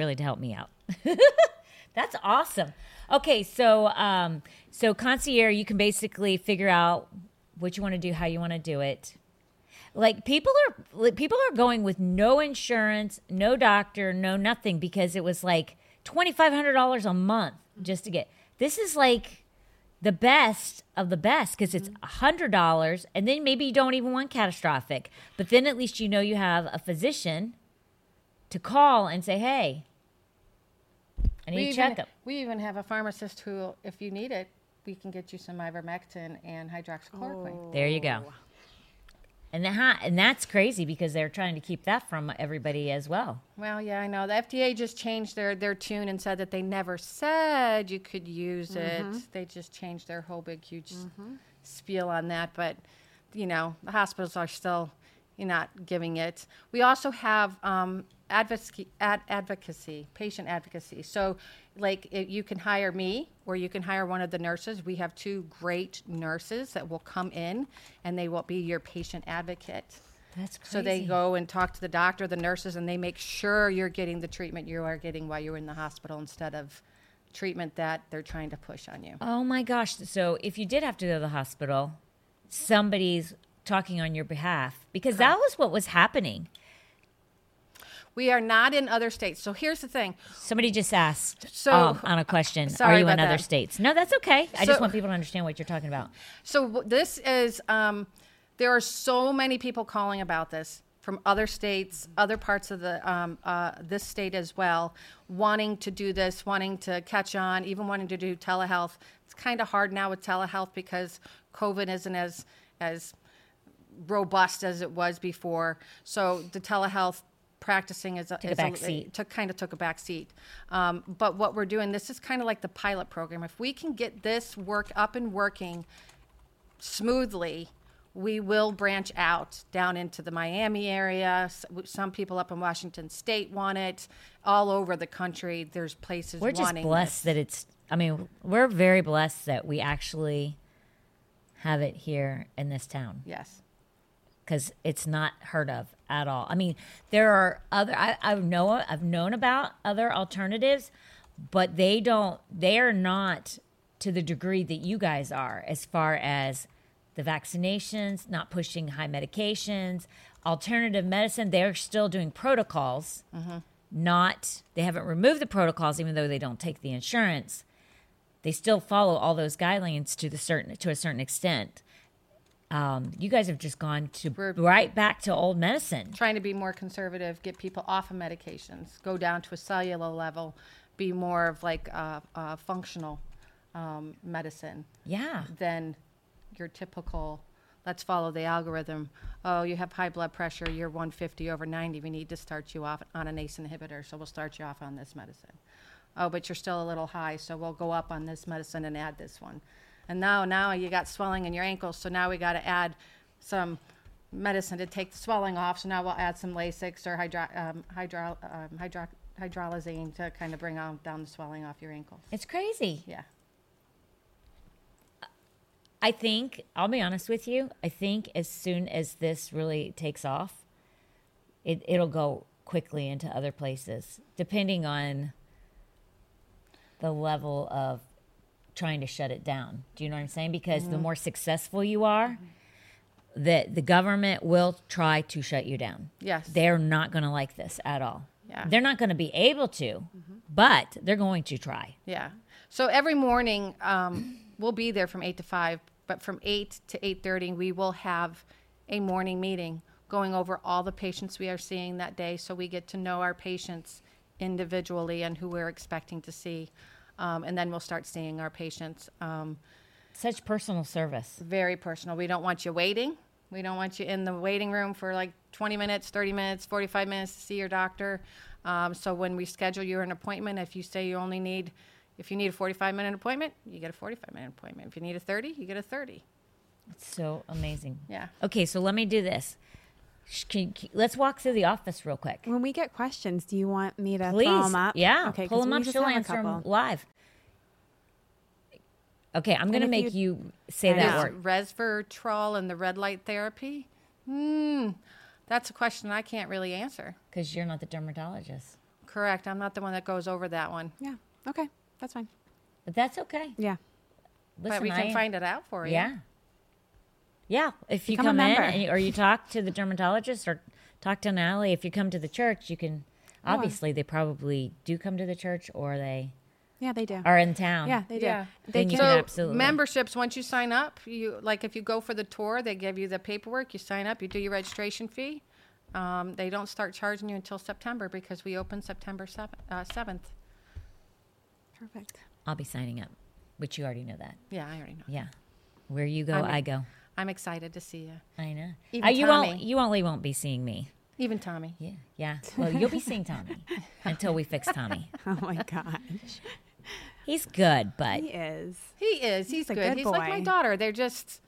really to help me out. That's awesome. Okay, so um, so concierge, you can basically figure out what you want to do, how you want to do it. Like people are like, people are going with no insurance, no doctor, no nothing because it was like twenty five hundred dollars a month just to get. This is like the best of the best because it's a hundred dollars, and then maybe you don't even want catastrophic, but then at least you know you have a physician to call and say, "Hey, Need We even, checkup." we even have a pharmacist who, if you need it, we can get you some ivermectin and hydroxychloroquine. Oh. There you go. And that, and that's crazy because they're trying to keep that from everybody as well. Well, yeah, I know. The FDA just changed their, their tune and said that they never said you could use it. Mm-hmm. They just changed their whole big, huge s- spiel on that. But, you know, the hospitals are still you're not giving it. We also have um, advocacy, ad, advocacy, patient advocacy. So, like, it, you can hire me or you can hire one of the nurses. We have two great nurses that will come in and they will be your patient advocate. That's crazy. So they go and talk to the doctor, the nurses, and they make sure you're getting the treatment you are getting while you're in the hospital instead of treatment that they're trying to push on you. Oh my gosh. So if you did have to go to the hospital, somebody's talking on your behalf because that was what was happening. We are not in other states. So here's the thing. Somebody just asked So- um, on a question, are you in other that. states? No, that's okay. I just want people to understand what you're talking about. So this is um, there are so many people calling about this from other states, other parts of the um, uh, this state as well, wanting to do this, wanting to catch on, even wanting to do telehealth. It's kind of hard now with telehealth because COVID isn't as as robust as it was before. So the telehealth practicing is, a is back seat. took kind of took a back seat. Um, but what we're doing, this is kind of like the pilot program. If we can get this work up and working smoothly, we will branch out down into the Miami area. Some people up in Washington State want it. All over the country, there's places We're just blessed this. that it's, I mean, we're very blessed that we actually have it here in this town. Yes. Because it's not heard of at all. I mean, there are other I, I know I've known about other alternatives, but they don't. They are not to the degree that you guys are as far as the vaccinations, not pushing high medications, alternative medicine. They're still doing protocols. Mm-hmm. Not they haven't removed the protocols, even though they don't take the insurance. They still follow all those guidelines to the certain to a certain extent um, you guys have just gone to We're- right back to old medicine. Trying to be more conservative, get people off of medications, go down to a cellular level, be more of like a, a functional um, medicine. Yeah. than your typical let's follow the algorithm oh you have high blood pressure you're 150 over 90 we need to start you off on an ace inhibitor so we'll start you off on this medicine oh but you're still a little high so we'll go up on this medicine and add this one and now now you got swelling in your ankles so now we got to add some medicine to take the swelling off. So now we'll add some lasix or hydro, um, hydro, um, hydro, hydralazine to kind of bring on, down the swelling off your ankles. It's crazy. yeah. I think, I'll be honest with you, I think as soon as this really takes off, it, it'll go quickly into other places, depending on the level of trying to shut it down. Do you know what I'm saying? Because the more successful you are, the, the government will try to shut you down. yes They're not going to like this at all. Yeah. They're not going to be able to, but they're going to try. Yeah. So every morning um, we'll be there from eight to five, but from eight to eight thirty we will have a morning meeting going over all the patients we are seeing that day, so we get to know our patients individually and who we're expecting to see, um, and then we'll start seeing our patients. Um, Such personal service. very personal. We don't want you waiting. We don't want you in the waiting room for like 20 minutes, 30 minutes, 45 minutes to see your doctor. Um, so when we schedule you an appointment, if you say you only need, if you need a 45 minute appointment, you get a 45 minute appointment. If you need a 30, you get a 30. It's so amazing. Yeah. Okay, so let me do this. Can- can- let's walk through the office real quick. When we get questions, do you want me to Please. throw them up? Yeah. Okay. pull them up. She'll answer them live. Okay, I'm going to make you, you- say I that know. word. Resveratrol and the red light therapy? Hmm. That's a question I can't really answer. Because you're not the dermatologist. Correct. I'm not the one that goes over that one. Yeah. Okay. That's fine. But that's okay. Yeah. Listen, but we can I- find it out for you. Yeah. Yeah. If you Become come in and, or you talk to the dermatologist or talk to Natalie, if you come to the church, you can. Obviously, they probably do come to the church or they Yeah, they do. are in town. Yeah, they do. Yeah. They Then you can. can So absolutely. memberships, once you sign up, you like if you go for the tour, they give you the paperwork. You sign up, you do your registration fee. Um, they don't start charging you until September because we open September seventh. Uh, Perfect. I'll be signing up, which you already know that. Yeah, I already know. Yeah. Where you go, I'm- I go. I'm excited to see you. I know. Even Uh, you won't. You only won't be seeing me. Even Tommy. Yeah. Yeah. Well, you'll be seeing Tommy until we fix Tommy. Oh my gosh. He's good, but He is. He is. He's, He's a good. good He's like my daughter. They're just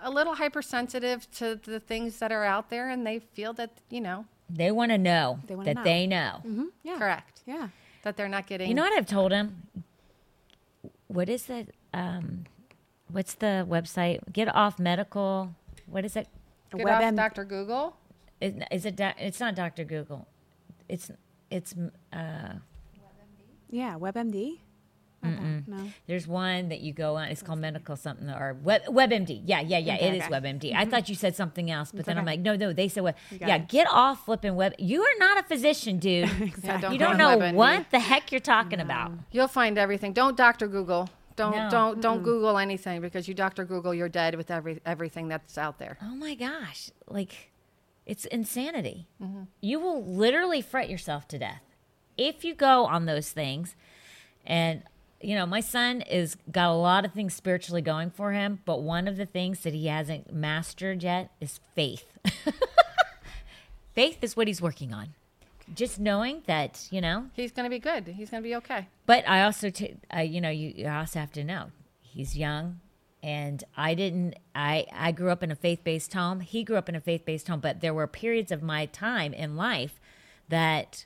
a little hypersensitive to the things that are out there, and they feel that you know, they want to know They that know. they know. Mm-hmm. Yeah. correct. Yeah. That they're not getting. You know what I've told him? What is it? Um, what's the website? Get off medical. What is it? Get Web off M- Dr. Google. Is, is it? doc- It's not Doctor Google. It's it's. Uh, Yeah, WebMD. Okay, No. there's one that you go on. It's called medical something or Web, WebMD. Yeah, yeah, yeah. Okay, it is okay. WebMD. I thought you said something else, but then I'm like, no, no. They said what? Yeah, it. get off flipping web. You are not a physician, dude. Yeah, you don't know WebMD. what the heck you're talking about. You'll find everything. Don't Doctor Google. Don't No. don't don't Google anything because you Doctor Google, you're dead with every everything that's out there. Oh my gosh. Like, it's insanity. Mm-hmm. You will literally fret yourself to death if you go on those things. And, you know, my son is got a lot of things spiritually going for him, but one of the things that he hasn't mastered yet is faith. faith is what he's working on. Just knowing that, you know, He's going to be good. He's going to be okay. but I also, t- uh, you know, you, you also have to know he's young, and I didn't. I I grew up in a faith based home. He grew up in a faith based home, but there were periods of my time in life that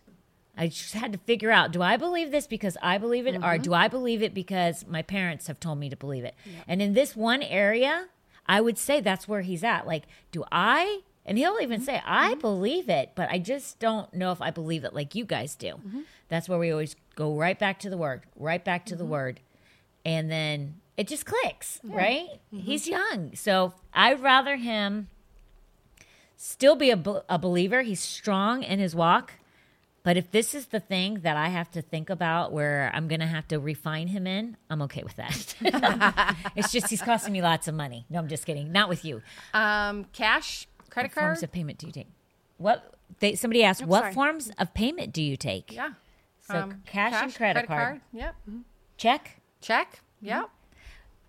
I just had to figure out: do I believe this because I believe it, or do I believe it because my parents have told me to believe it? And in this one area, I would say that's where he's at. Like, do I? And he'll even mm-hmm. say, I mm-hmm. believe it, but I just don't know if I believe it like you guys do. Mm-hmm. That's where we always go right back to the word, right back to the word. And then it just clicks, right? He's young. So I'd rather him still be a, a believer. He's strong in his walk. But if this is the thing that I have to think about where I'm going to have to refine him in, I'm okay with that. it's just he's costing me lots of money. No, I'm just kidding. Not with you. Um, cash, credit What forms of payment do you take? What they somebody asked, Oops, what sorry. forms of payment do you take? Yeah. So um, cash, and credit, card. Yep. Mm-hmm. Check. Check. Mm-hmm. Yep.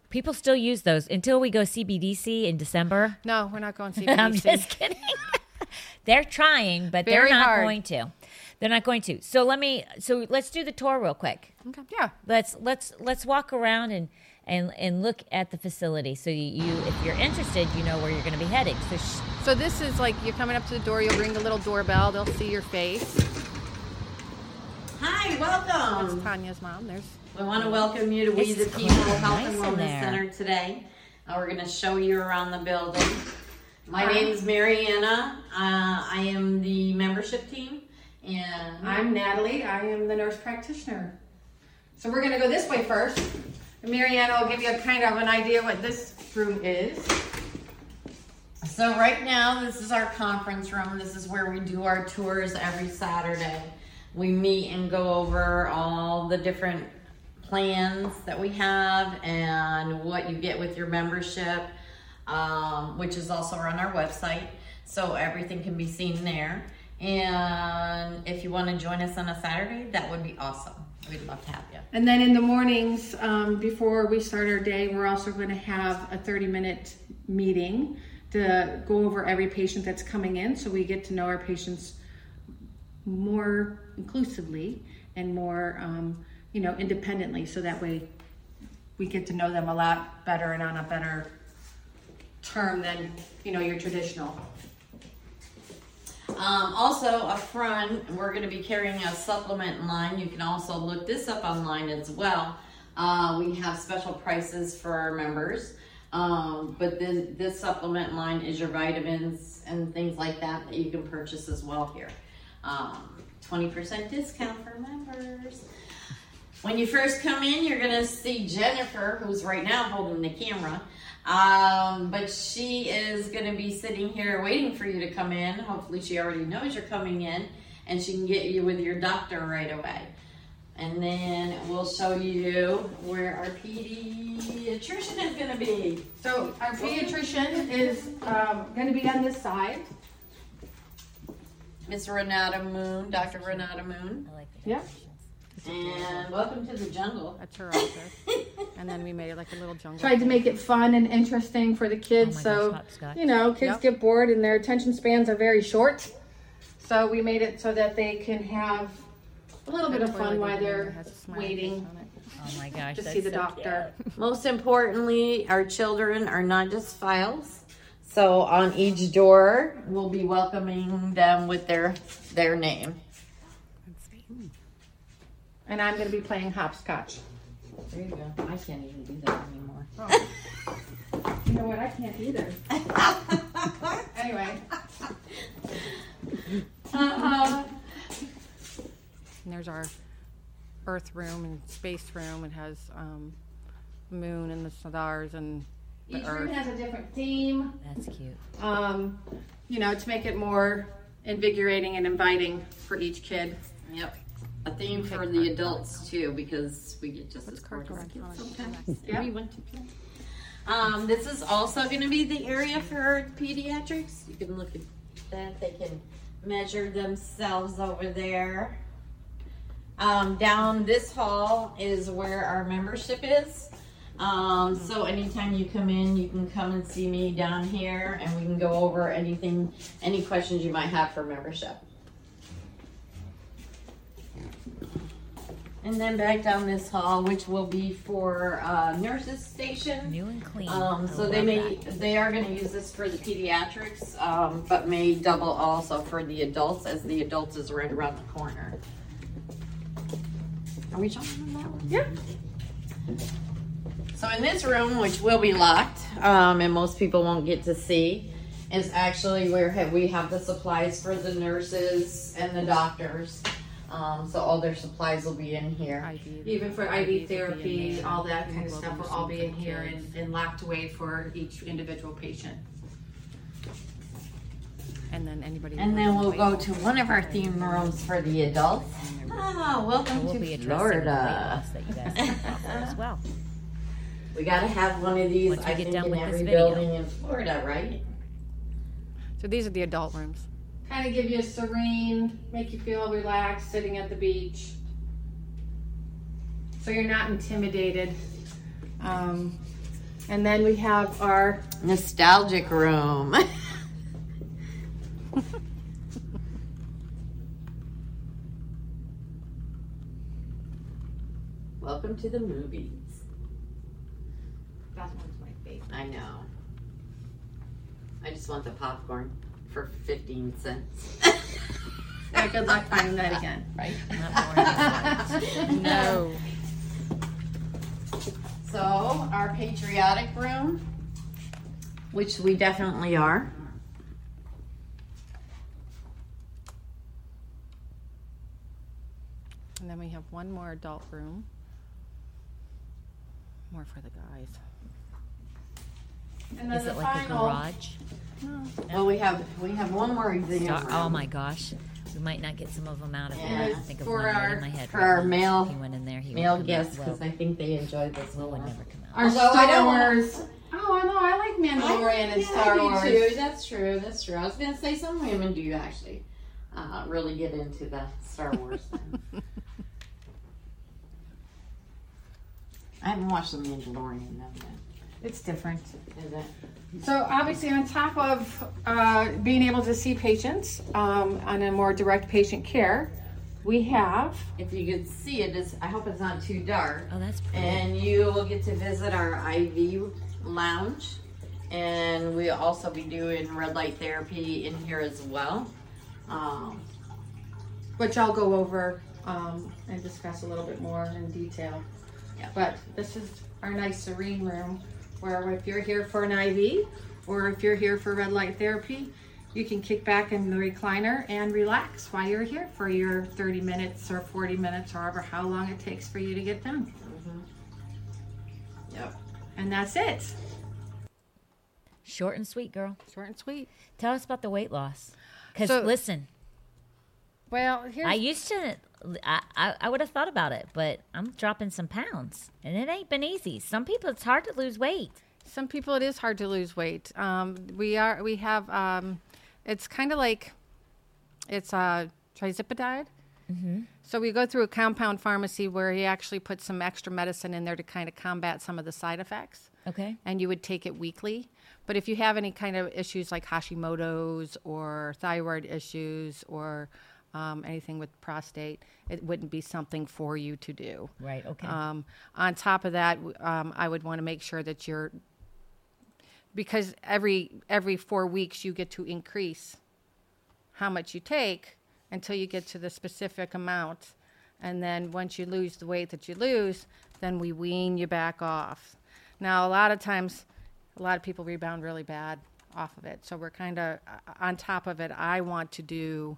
People still use those until we go CBDC in December. No, we're not going CBDC. I'm just kidding. they're trying, but Very they're not hard. going to. They're not going to. So let me. So let's do the tour real quick. okay. Yeah. Let's let's let's walk around and and and look at the facility. So you, you if you're interested, you know where you're going to be heading. So sh- So this is like you're coming up to the door. You'll ring the little doorbell. They'll see your face. Hi, welcome. That's. Tanya's mom. There's We want to welcome you to We the People cool. Health Nice and Wellness there. Center today. Uh, we're going to show you around the building. My Hi. name is Mariana. Uh, I am the membership team, and I'm Natalie. I am the nurse practitioner. So we're going to go this way first. And Mariana will give you a kind of an idea what this room is. So right now, this is our conference room. This is where we do our tours every Saturday. We meet and go over all the different plans that we have and what you get with your membership, um, which is also on our website. So everything can be seen there. And if you want to join us on a Saturday, that would be awesome. We'd love to have you. And then in the mornings, um, before we start our day, we're also going to have a 30 minute meeting to go over every patient that's coming in so we get to know our patients more inclusively and more, um, you know, independently. So that way we get to know them a lot better and on a better term than, you know, your traditional. Um, also, up front, we're going to be carrying a supplement line. You can also look this up online as well. Uh, we have special prices for our members. Um, but this, this supplement line is your vitamins and things like that that you can purchase as well here. Um, 20% discount for members. When you first come in, you're gonna see Jennifer, who's right now holding the camera. Um, but she is gonna be sitting here waiting for you to come in. Hopefully, she already knows you're coming in, and she can get you with your doctor right away. And then we'll show you where our pediatrician is gonna be. So our pediatrician is um, going to be on this side. Miss Renata Moon, Dr. Renata Moon. I like the Yeah. And welcome to the jungle. That's her office. and then we made it like a little jungle. tried to make it fun and interesting for the kids. Oh my so, gosh, hopscotch. you know, kids Yep. get bored and their attention spans are very short. So we made it so that they can have a little bit of fun while they're waiting Oh my gosh, to that's see the so doctor. Most importantly, our children are not just files. So on each door, we'll be welcoming them with their their name. And I'm going to be playing hopscotch. There you go. I can't even do that anymore. Oh. You know what? I can't either. anyway, uh, uh, And there's our Earth room and space room. It has um, moon and the stars and the Each room Earth. has a different theme. That's cute. Um, you know, to make it more invigorating and inviting for each kid. Yep. A theme for the adults too, because we get just as bored as cardboard kids sometimes. Yeah. We want to play. Um, this is also going to be the area for pediatrics. You can look at that. They can measure themselves over there. Um, down this hall is where our membership is. Um, so anytime you come in, you can come and see me down here, and we can go over anything, any questions you might have for membership. And then back down this hall, which will be for uh, nurses station. New and clean. Um, so they may, that. they are gonna use this for the pediatrics, um, but may double also for the adults, as the adults is right around the corner. Are we showing them that one? Yeah. So in this room, which will be locked, um, and most people won't get to see, is actually where have, we have the supplies for the nurses and the doctors. Um, so all their supplies will be in here. IV. Even for IVs IV therapy, all that kind of stuff will all be in machine for the here and, and locked away for each individual patient. And then anybody. And then we'll go to one of our theme rooms for the adults. Ah, welcome we'll to be addressing the Florida. loss that you guys can offer as well. We gotta have one of these, Once I get think, done in with this every video. building in Florida, right? So these are the adult rooms. Kind of give you a serene, make you feel relaxed sitting at the beach. So you're not intimidated. Um, and then we have our Nostalgic room. Welcome to the movies. that one's my favorite. I know. I just want the popcorn for 15 cents. Yeah, good luck finding that again. Right? Not more than one. No. So, our patriotic room, which we definitely are. And then we have one more adult room. More for the guys. And then Is the it like a final, garage? Well, we have we have one more exam Star- room. oh my gosh. We might not get some of them out of Yeah. here. I think of For one right our- in my head. for right our now. male- If he went in there, he Male would come guests, out. because Well, I think they enjoyed this Will one. would never come out. our Although I Star don't- Wars. Oh, I know. I like Mandalorian and Yeah, Star I do Wars. Too. That's true. That's true. I was gonna say some women do actually uh, really get into the Star Wars thing. I haven't watched the Mandalorian though. Yet. It's different. Is it? So obviously, on top of uh, being able to see patients um, on a more direct patient care, we have If you could see it, it's, I hope it's not too dark. Oh, that's pretty. And you will get to visit our IV lounge. And we'll also be doing red light therapy in here as well. Um, which I'll go over um, and discuss a little bit more in detail. Yeah. But this is our nice serene room where if you're here for an IV or if you're here for red light therapy, you can kick back in the recliner and relax while you're here for your 30 minutes or 40 minutes or however how long it takes for you to get done. Mm-hmm. yep. And that's it. Short and sweet, girl. Short and sweet. Tell us about the weight loss. Because So- listen, Well, here's I used to, I, I, I would have thought about it, but I'm dropping some pounds, and it ain't been easy. Some people, it's hard to lose weight. some people it is hard to lose weight. Um, we are we have um, it's kind of like it's uh, tirzepatide. So we go through a compound pharmacy where he actually puts some extra medicine in there to kind of combat some of the side effects. Okay. and you would take it weekly. But if you have any kind of issues like Hashimoto's or thyroid issues or um, anything with prostate, it wouldn't be something for you to do. Right. Okay. Um, on top of that, um, I would want to make sure that you're because every every four weeks you get to increase how much you take until you get to the specific amount, and then once you lose the weight that you lose, then we wean you back off. Now, a lot of times, a lot of people rebound really bad off of it, so we're kind of on top of it. I want to do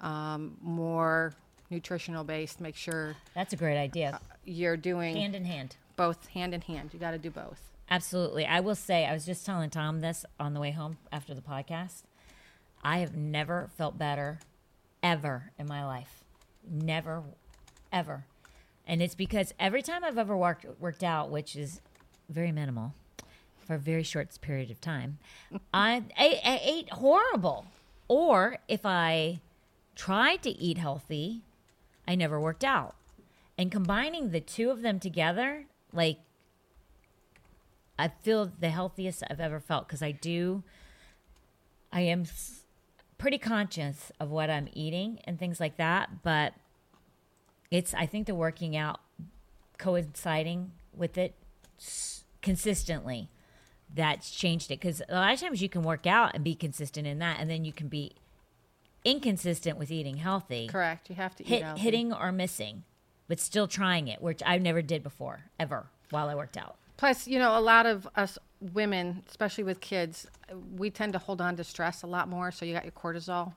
um, more nutritional based. Make sure That's a great idea. you're doing Hand in hand. both hand in hand. You got to do both. Absolutely. I will say, I was just telling Tom this on the way home after the podcast. I have never felt better ever in my life. Never, ever. And it's because every time I've ever worked, worked out, which is very minimal for a very short period of time, I, I, I ate horrible. Or if I tried to eat healthy, I never worked out. And combining the two of them together, like I feel the healthiest I've ever felt because I do. I am pretty conscious of what I'm eating and things like that, but it's I think the working out coinciding with it consistently that's changed it because a lot of times you can work out and be consistent in that, and then you can be inconsistent with eating healthy, Correct. You have to eat hit, healthy. hitting or missing, but still trying it, which I never did before ever while I worked out. Plus, you know, a lot of us women, especially with kids, we tend to hold on to stress a lot more. So you got your cortisol.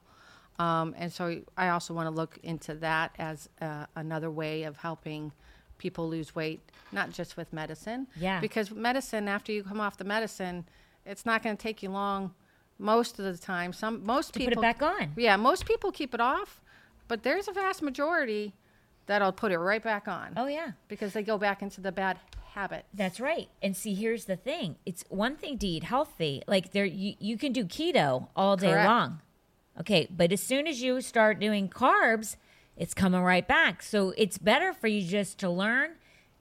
Um, and so I also want to look into that as uh, another way of helping people lose weight, not just with medicine. Yeah. Because medicine, after you come off the medicine, it's not going to take you long. Most of the time, some most To people put it back on. Yeah, most people keep it off, but there's a vast majority that'll put it right back on Oh yeah. because they go back into the bad habit. That's right. And see, here's the thing: it's one thing to eat healthy, like there you, you can do keto all day Correct. long. Okay, but as soon as you start doing carbs, it's coming right back. So it's better for you just to learn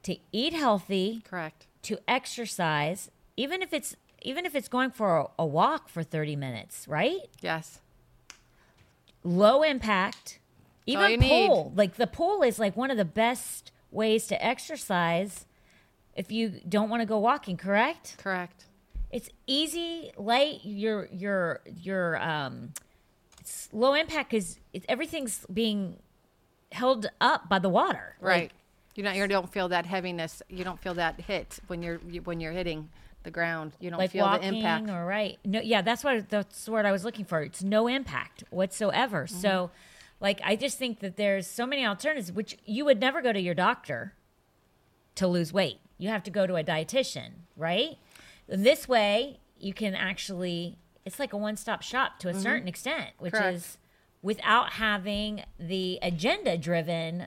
to eat healthy, Correct. to exercise, even if it's even if it's going for a, a walk for 30 minutes, right? Yes. low impact. Even you need. pool, like the pool is like one of the best ways to exercise if you don't want to go walking, correct? Correct. It's easy, light, your your your um it's low impact cuz everything's being held up by the water. Right. Like, you don't. You don't feel that heaviness. You don't feel that hit when you're when you're hitting the ground. You don't like feel walking the impact. or right no yeah that's what that's the word i was looking for it's no impact whatsoever Mm-hmm. so like i just think that there's so many alternatives which you would never go to your doctor to lose weight you have to go to a dietitian right this way you can actually it's like a one-stop shop to a certain extent which Mm-hmm. Correct. is without having the agenda driven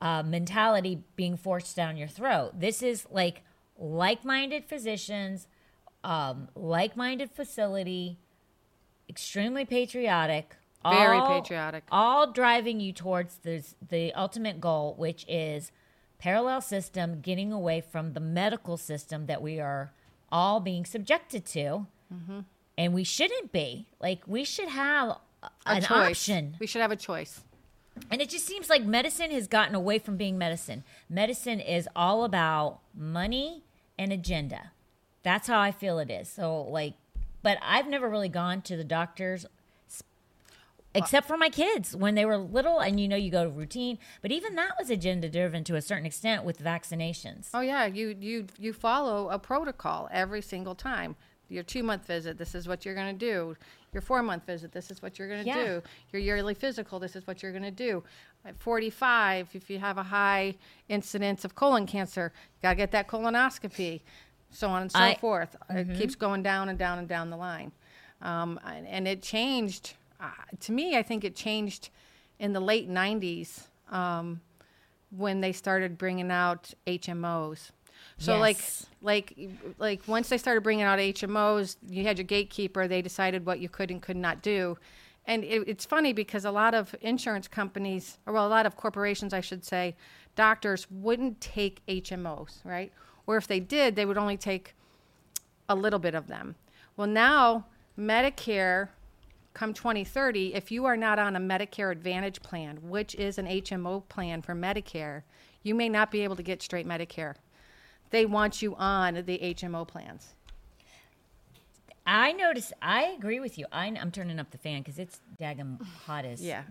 uh, mentality being forced down your throat. This is like like minded physicians, um, like minded facility, extremely patriotic. Very all- patriotic. All driving you towards this, the ultimate goal, which is parallel system, getting away from the medical system that we are all being subjected to. Mm-hmm. And we shouldn't be. Like, we should have a- an choice. option. We should have a choice. And it just seems like medicine has gotten away from being medicine. Medicine is all about money and agenda. That's how I feel it is. So, like, but I've never really gone to the doctors except for my kids when they were little and you know you go to routine but even that was agenda driven to a certain extent with vaccinations Oh yeah, you you you follow a protocol every single time. Your two month visit, this is what you're going to do. Your four month visit, this is what you're going to Yeah. do. Your yearly physical, this is what you're going to do. At 45, if you have a high incidence of colon cancer, you got to get that colonoscopy, so on and so I- forth. It keeps going down and down and down the line. Um, and, and it changed. Uh, to me, I think it changed in the late 90s. Um, when they started bringing out HMOs. So Yes. like like like once they started bringing out HMOs, you had your gatekeeper. They decided what you could and could not do. And it, it's funny because a lot of insurance companies, or well, a lot of corporations, I should say, doctors wouldn't take HMOs, right? Or if they did, they would only take a little bit of them. Well, now Medicare, come 2030, if you are not on a Medicare Advantage plan, which is an HMO plan for Medicare, you may not be able to get straight Medicare. They want you on the HMO plans. i notice i agree with you I, i'm turning up the fan because it's daggum hot as Yeah.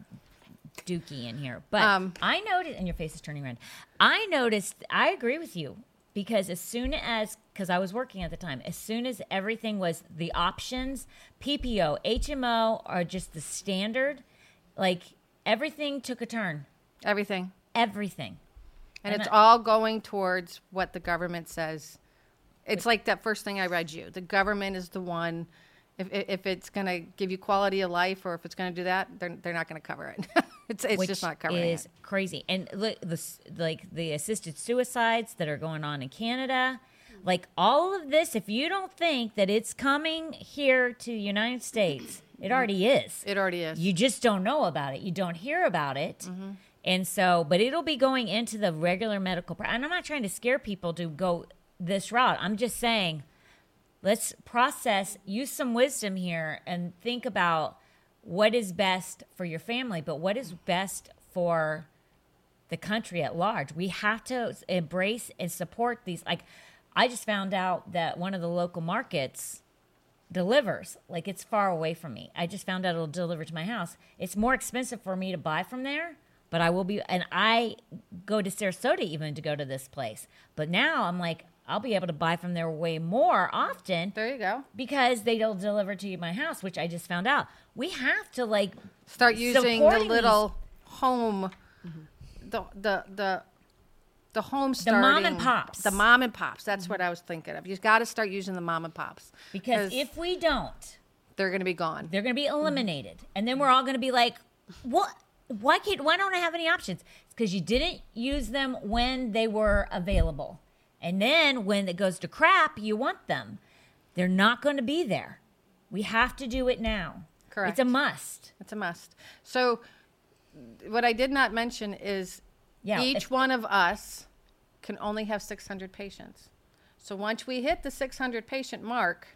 dookie in here. But Um, I noticed, and your face is turning red. I noticed, I agree with you because as soon as, because I was working at the time, as soon as everything was the options, PPO, HMO are just the standard. Like everything took a turn. Everything. Everything. And, And it's I- all going towards what the government says. It's like that first thing I read you. The government is the one. If, if it's going to give you quality of life, or if it's going to do that, they're they're not going to cover it. it's it's just not covering is it. crazy. And look, the like the assisted suicides that are going on in Canada, like all of this. If you don't think that it's coming here to the United States, it already is. It already is. You just don't know about it. You don't hear about it. Mm-hmm. And so, but it'll be going into the regular medical. And I'm not trying to scare people to go this route. I'm just saying, let's process, use some wisdom here, and think about what is best for your family, but what is best for the country at large. We have to embrace and support these. Like, I just found out that one of the local markets delivers. Like, it's far away from me. I just found out it'll deliver to my house. It's more expensive for me to buy from there, but I will be, and I go to Sarasota even to go to this place. But now I'm like, I'll be able to buy from there way more often there you go. because they'll deliver to my house, which I just found out. We have to like Start using the little home, the the the. The home The mom and pops. The mom and pops. That's what I was thinking of. You've got to start using the mom and pops because if we don't, they're going to be gone. they're going to be eliminated, and then we're all going to be like, "What? Why can't? Why don't I have any options?" It's because you didn't use them when they were available, and then when it goes to crap, you want them. They're not going to be there. We have to do it now. Correct. It's a must. It's a must. So, what I did not mention is Yeah, each one of us can only have 600 patients. So, once we hit the 600 patient mark,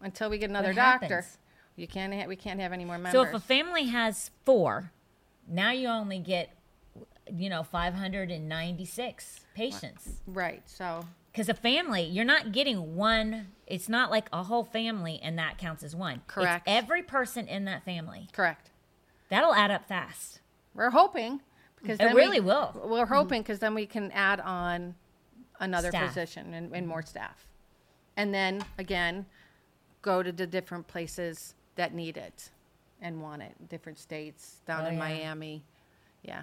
until we get another What doctor, happens? You can't ha- we can't have any more members. So if a family has four, now you only get, you know, 596 patients. right. So, Because a family, you're not getting one. It's not like a whole family and that counts as one. It's Correct. every person in that family. correct. That'll add up fast. We're hoping because It really we, will. We're hoping because then we can add on another Staff. physician and, and more staff, and then again, go to the different places that need it and want it. Different states down Oh, in yeah. Miami, yeah.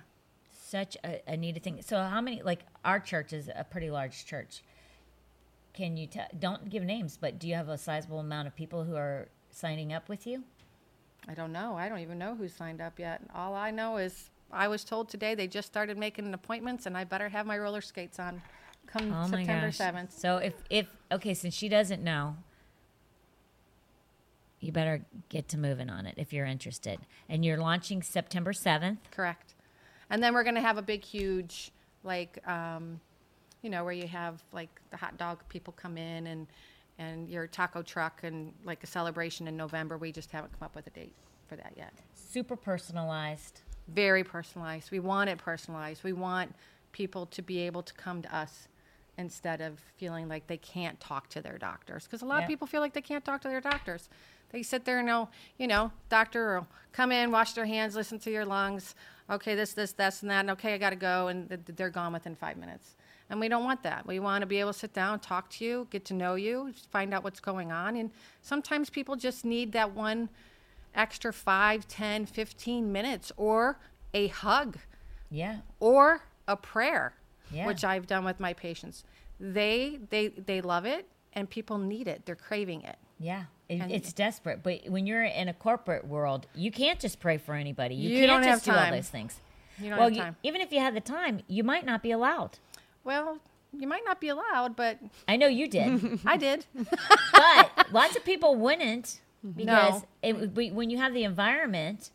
Such a, a needed thing. So how many? Like our church is a pretty large church. Can you tell? Don't give names, but do you have a sizable amount of people who are signing up with you? I don't know. I don't even know who signed up yet. All I know is I was told today they just started making appointments, and I better have my roller skates on come Oh September seventh. So if if okay, since she doesn't know, you better get to moving on it if you're interested. And you're launching September seventh. Correct. And then we're going to have a big, huge, like, um, you know, where you have like the hot dog people come in and and your taco truck and like a celebration in November. We just haven't come up with a date for that yet. Super personalized. Very personalized. We want it personalized. We want people to be able to come to us instead of feeling like they can't talk to their doctors. Because a lot Yeah. of people feel like they can't talk to their doctors. They sit there and know, you know, doctor will come in, wash their hands, listen to your lungs. Okay, this, this, this, and that. And okay, I got to go. And they're gone within five minutes. And we don't want that. We want to be able to sit down, talk to you, get to know you, find out what's going on. And sometimes people just need that one extra 5, 10, 15 minutes or a hug Yeah. or a prayer, Yeah. which I've done with my patients. They they they love it, and people need it. They're craving it. Yeah. It, it's desperate. But when you're in a corporate world, you can't just pray for anybody. You, You can't just do all those things. You don't well, have you- time. even if you had the time, you might not be allowed. Well, you might not be allowed, but I know you did. I did. but lots of people wouldn't because No. it, when you have the environment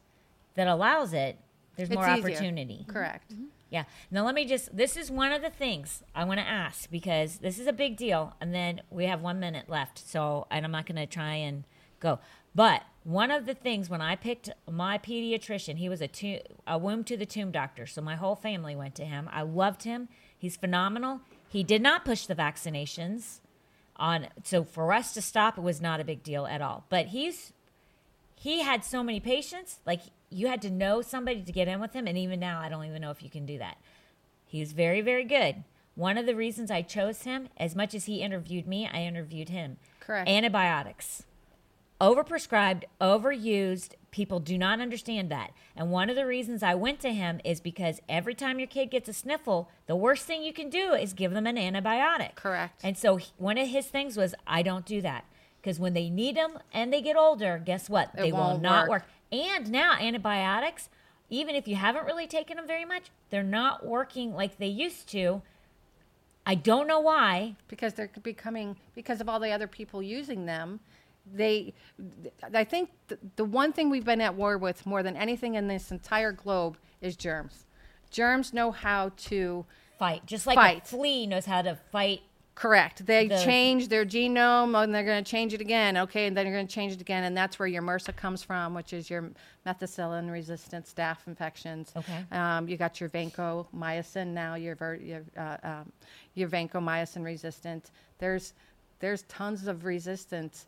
that allows it, there's It's more easier. opportunity. Correct. Mm-hmm. Yeah. Now let me just. This is one of the things I want to ask because this is a big deal, and then we have one minute left. So, and I'm not going to try and go. But one of the things when I picked my pediatrician, he was a to, a womb to the tomb doctor, so my whole family went to him. I loved him. He's phenomenal. He did not push the vaccinations on. So for us to stop, it was not a big deal at all. But he's he had so many patients like you had to know somebody to get in with him and even now i don't even know if you can do that he's very very good one of the reasons i chose him as much as he interviewed me i interviewed him Correct. antibiotics overprescribed, overused. People do not understand that. And one of the reasons I went to him is because every time your kid gets a sniffle, the worst thing you can do is give them an antibiotic. Correct. And so he- one of his things was, I don't do that. Because when they need them and they get older, guess what? they will not work. work. And now antibiotics, even if you haven't really taken them very much, they're not working like they used to. I don't know why. because they're becoming because of all the other people using them they i think the, the one thing we've been at war with more than anything in this entire globe is germs germs know how to Fight. Just like a flea knows how to fight. Correct they The- change their genome and they're going to change it again okay and then you're going to change it again and that's where your MRSA comes from which is your methicillin resistant staph infections Okay. um, you got your vancomycin now your ver- your, uh, um, your vancomycin resistant there's there's tons of resistant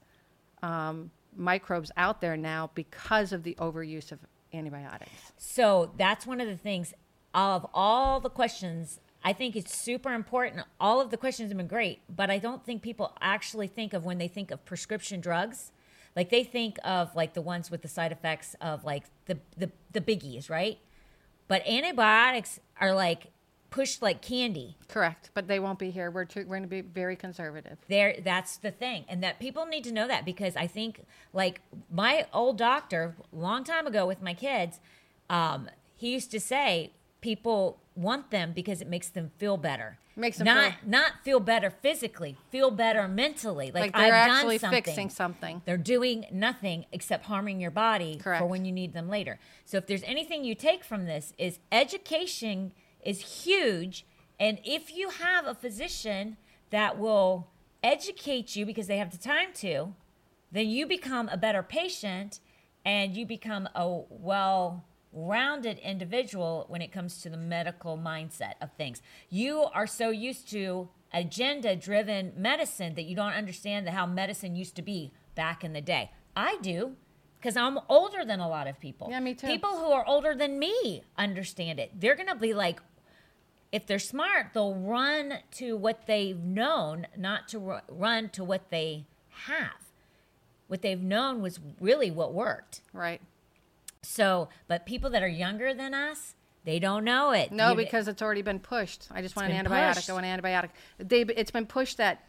um, microbes out there now because of the overuse of antibiotics So that's one of the things of all the questions. I think it's super important. All of the questions have been great, but I don't think people actually think of when they think of prescription drugs. Like they think of like the ones with the side effects of like the the, the biggies, right? But antibiotics are like pushed like candy. correct but they won't be here we're, too, we're going to be very conservative there that's the thing and that people need to know that because i think like my old doctor long time ago with my kids um, he used to say people want them because it makes them feel better Makes them not feel- not feel better physically feel better mentally like, like, they're I've actually done something. fixing something They're doing nothing except harming your body Correct. for when you need them later. So if there's anything you take from this is education is huge and if you have a physician that will educate you because they have the time to, then you become a better patient and you become a well rounded individual when it comes to the medical mindset of things. You are so used to agenda driven medicine that you don't understand how medicine used to be back in the day. I do because I'm older than a lot of people. Yeah, me too. People who are older than me understand it. They're going to be like, if they're smart, they'll run to what they've known, not to ru- run to what they have. What they've known was really what worked. right So, but people that are younger than us, they don't know it. no You- because it's already been pushed i just want an antibiotic pushed. i want an antibiotic they, it's been pushed that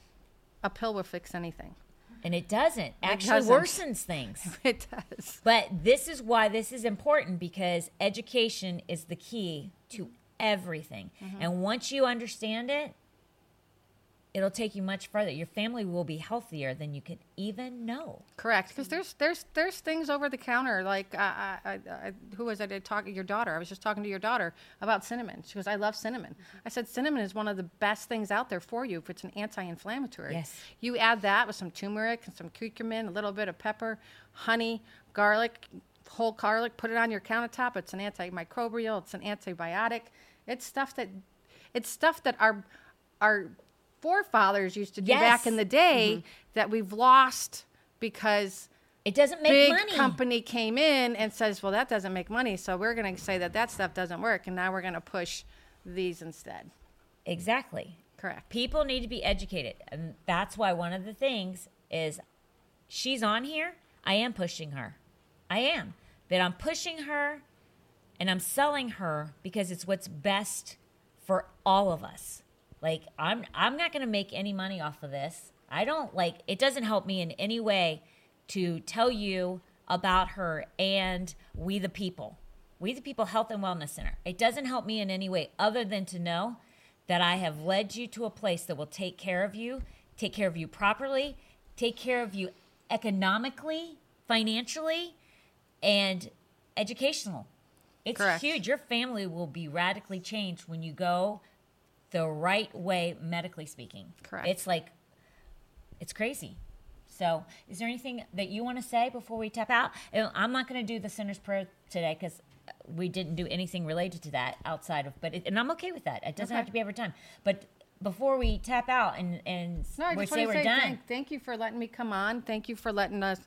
a pill will fix anything and it doesn't It actually doesn't. worsens things. it does But this is why this is important because education is the key to everything. Mm-hmm. And once you understand it, it'll take you much further. Your family will be healthier than you could even know. Correct, because there's there's there's things over the counter like uh, I, I, I, who was I talking to? your daughter? I was just talking to your daughter about cinnamon. She goes, I love cinnamon. I said cinnamon is one of the best things out there for you if it's an anti-inflammatory. Yes. You add that with some turmeric and some curcumin, a little bit of pepper, honey, garlic, whole garlic. Put it on your countertop. It's an antimicrobial. It's an antibiotic. It's stuff that it's stuff that our our forefathers used to do Yes. back in the day mm-hmm. that we've lost because It doesn't make big money. company came in and says, "Well, that doesn't make money, so we're going to say that that stuff doesn't work, and now we're going to push these instead." Exactly. Correct. People need to be educated. And that's why one of the things is she's on here. I am pushing her. I am. But I'm pushing her and I'm selling her because it's what's best for all of us. Like I'm I'm not going to make any money off of this. I don't like it doesn't help me in any way to tell you about her and we the people. We the people health and wellness center. It doesn't help me in any way other than to know that I have led you to a place that will take care of you, take care of you properly, take care of you economically, financially, and educational. It's Correct. huge. Your family will be radically changed when you go the right way, medically speaking. Correct. It's like, it's crazy. So, is there anything that you want to say before we tap out? I'm not going to do the sinner's prayer today because we didn't do anything related to that outside of, but it, and I'm okay with that. It doesn't have to be every time. But before we tap out and and No, we say we're say done, thank, thank you for letting me come on. Thank you for letting us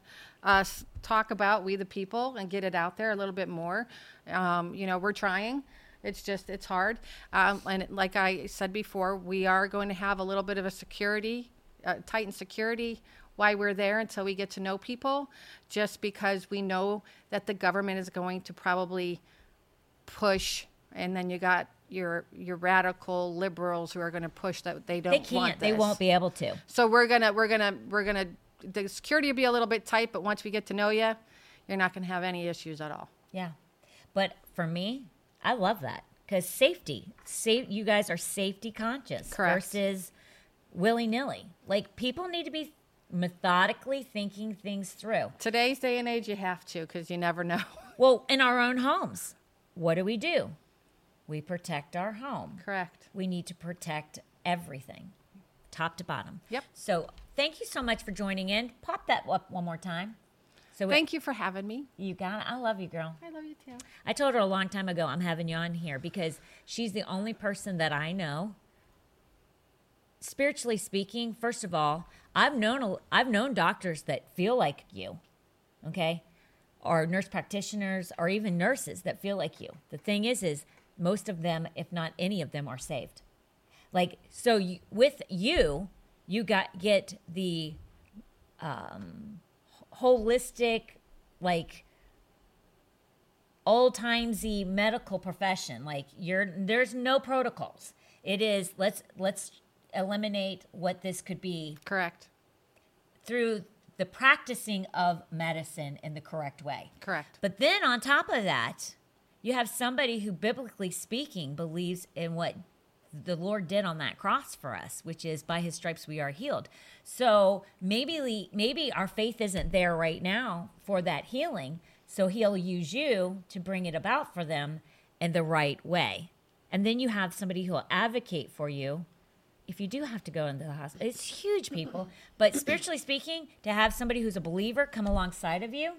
us talk about we the people and get it out there a little bit more. Um, you know, we're trying. It's just it's hard. Um, and like I said before, we are going to have a little bit of a security uh, tighten security while we're there until we get to know people, just because we know that the government is going to probably push, and then you got your your radical liberals who are going to push that they don't They want can't. They won't be able to. So we're gonna we're gonna we're gonna the security will be a little bit tight, but once we get to know you, you're not gonna have any issues at all. Yeah. But for me, I love that because safety, safe, you guys are safety conscious Correct. versus willy nilly. Like people need to be methodically thinking things through. Today's day and age, you have to because you never know. Well, in our own homes, what do we do? We protect our home. Correct. We need to protect everything, top to bottom. Yep. So thank you so much for joining in. Pop that up one more time. So Thank you for having me. you got it. I love you, girl. I love you too. I told her a long time ago I'm having you on here because she's the only person that I know. Spiritually speaking, first of all, I've known I've known doctors that feel like you, okay, or nurse practitioners, or even nurses that feel like you. The thing is, is most of them, if not any of them, are saved. Like so, you, with you, you got get the um, holistic, like old timesy medical profession. Like you're there's no protocols. It is let's let's eliminate what this could be Correct. through the practicing of medicine in the correct way. Correct. But then on top of that, you have somebody who biblically speaking believes in what the Lord did on that cross for us, which is by his stripes we are healed. So maybe maybe our faith isn't there right now for that healing, so he'll use you to bring it about for them in the right way. And then you have somebody who will advocate for you if you do have to go into the hospital. It's huge, people. But spiritually speaking, to have somebody who's a believer come alongside of you,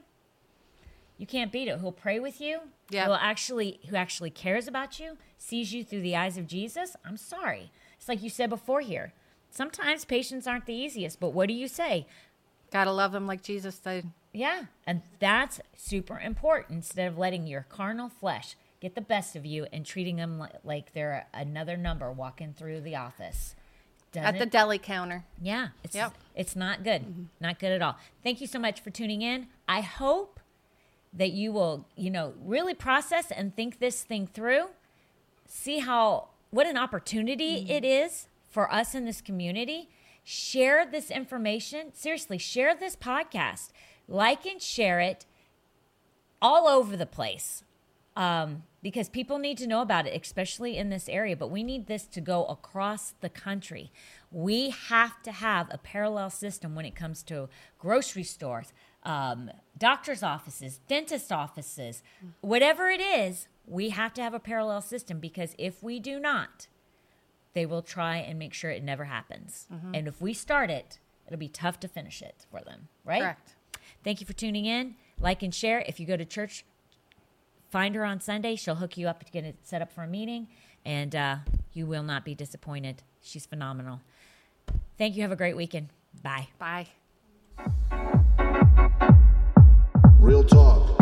you can't beat it. Who'll pray with you? Yeah. Who actually who actually cares about you, sees you through the eyes of Jesus? I'm sorry. It's like you said before here. Sometimes patients aren't the easiest, but what do you say? Gotta love them like Jesus did. Yeah, and that's super important instead of letting your carnal flesh get the best of you and treating them like, they're another number walking through the office. At the Doesn't- deli counter. yeah, it's Yep. it's not good. Mm-hmm. Not good at all. Thank you so much for tuning in. I hope that you will, you know, really process and think this thing through. See how what an opportunity it is for us in this community. Share this information. Seriously, share this podcast. Like and share it all over the place um, because people need to know about it, especially in this area. But we need this to go across the country. We have to have a parallel system when it comes to grocery stores, um, doctors' offices, dentist offices, whatever it is. We have to have a parallel system because if we do not, they will try and make sure it never happens. And if we start it, it'll be tough to finish it for them, right? Correct. Thank you for tuning in. Like and share. If you go to church, find her on Sunday. She'll hook you up to get it set up for a meeting, and uh, you will not be disappointed. She's phenomenal. Thank you. Have a great weekend. Bye. Bye. Real talk.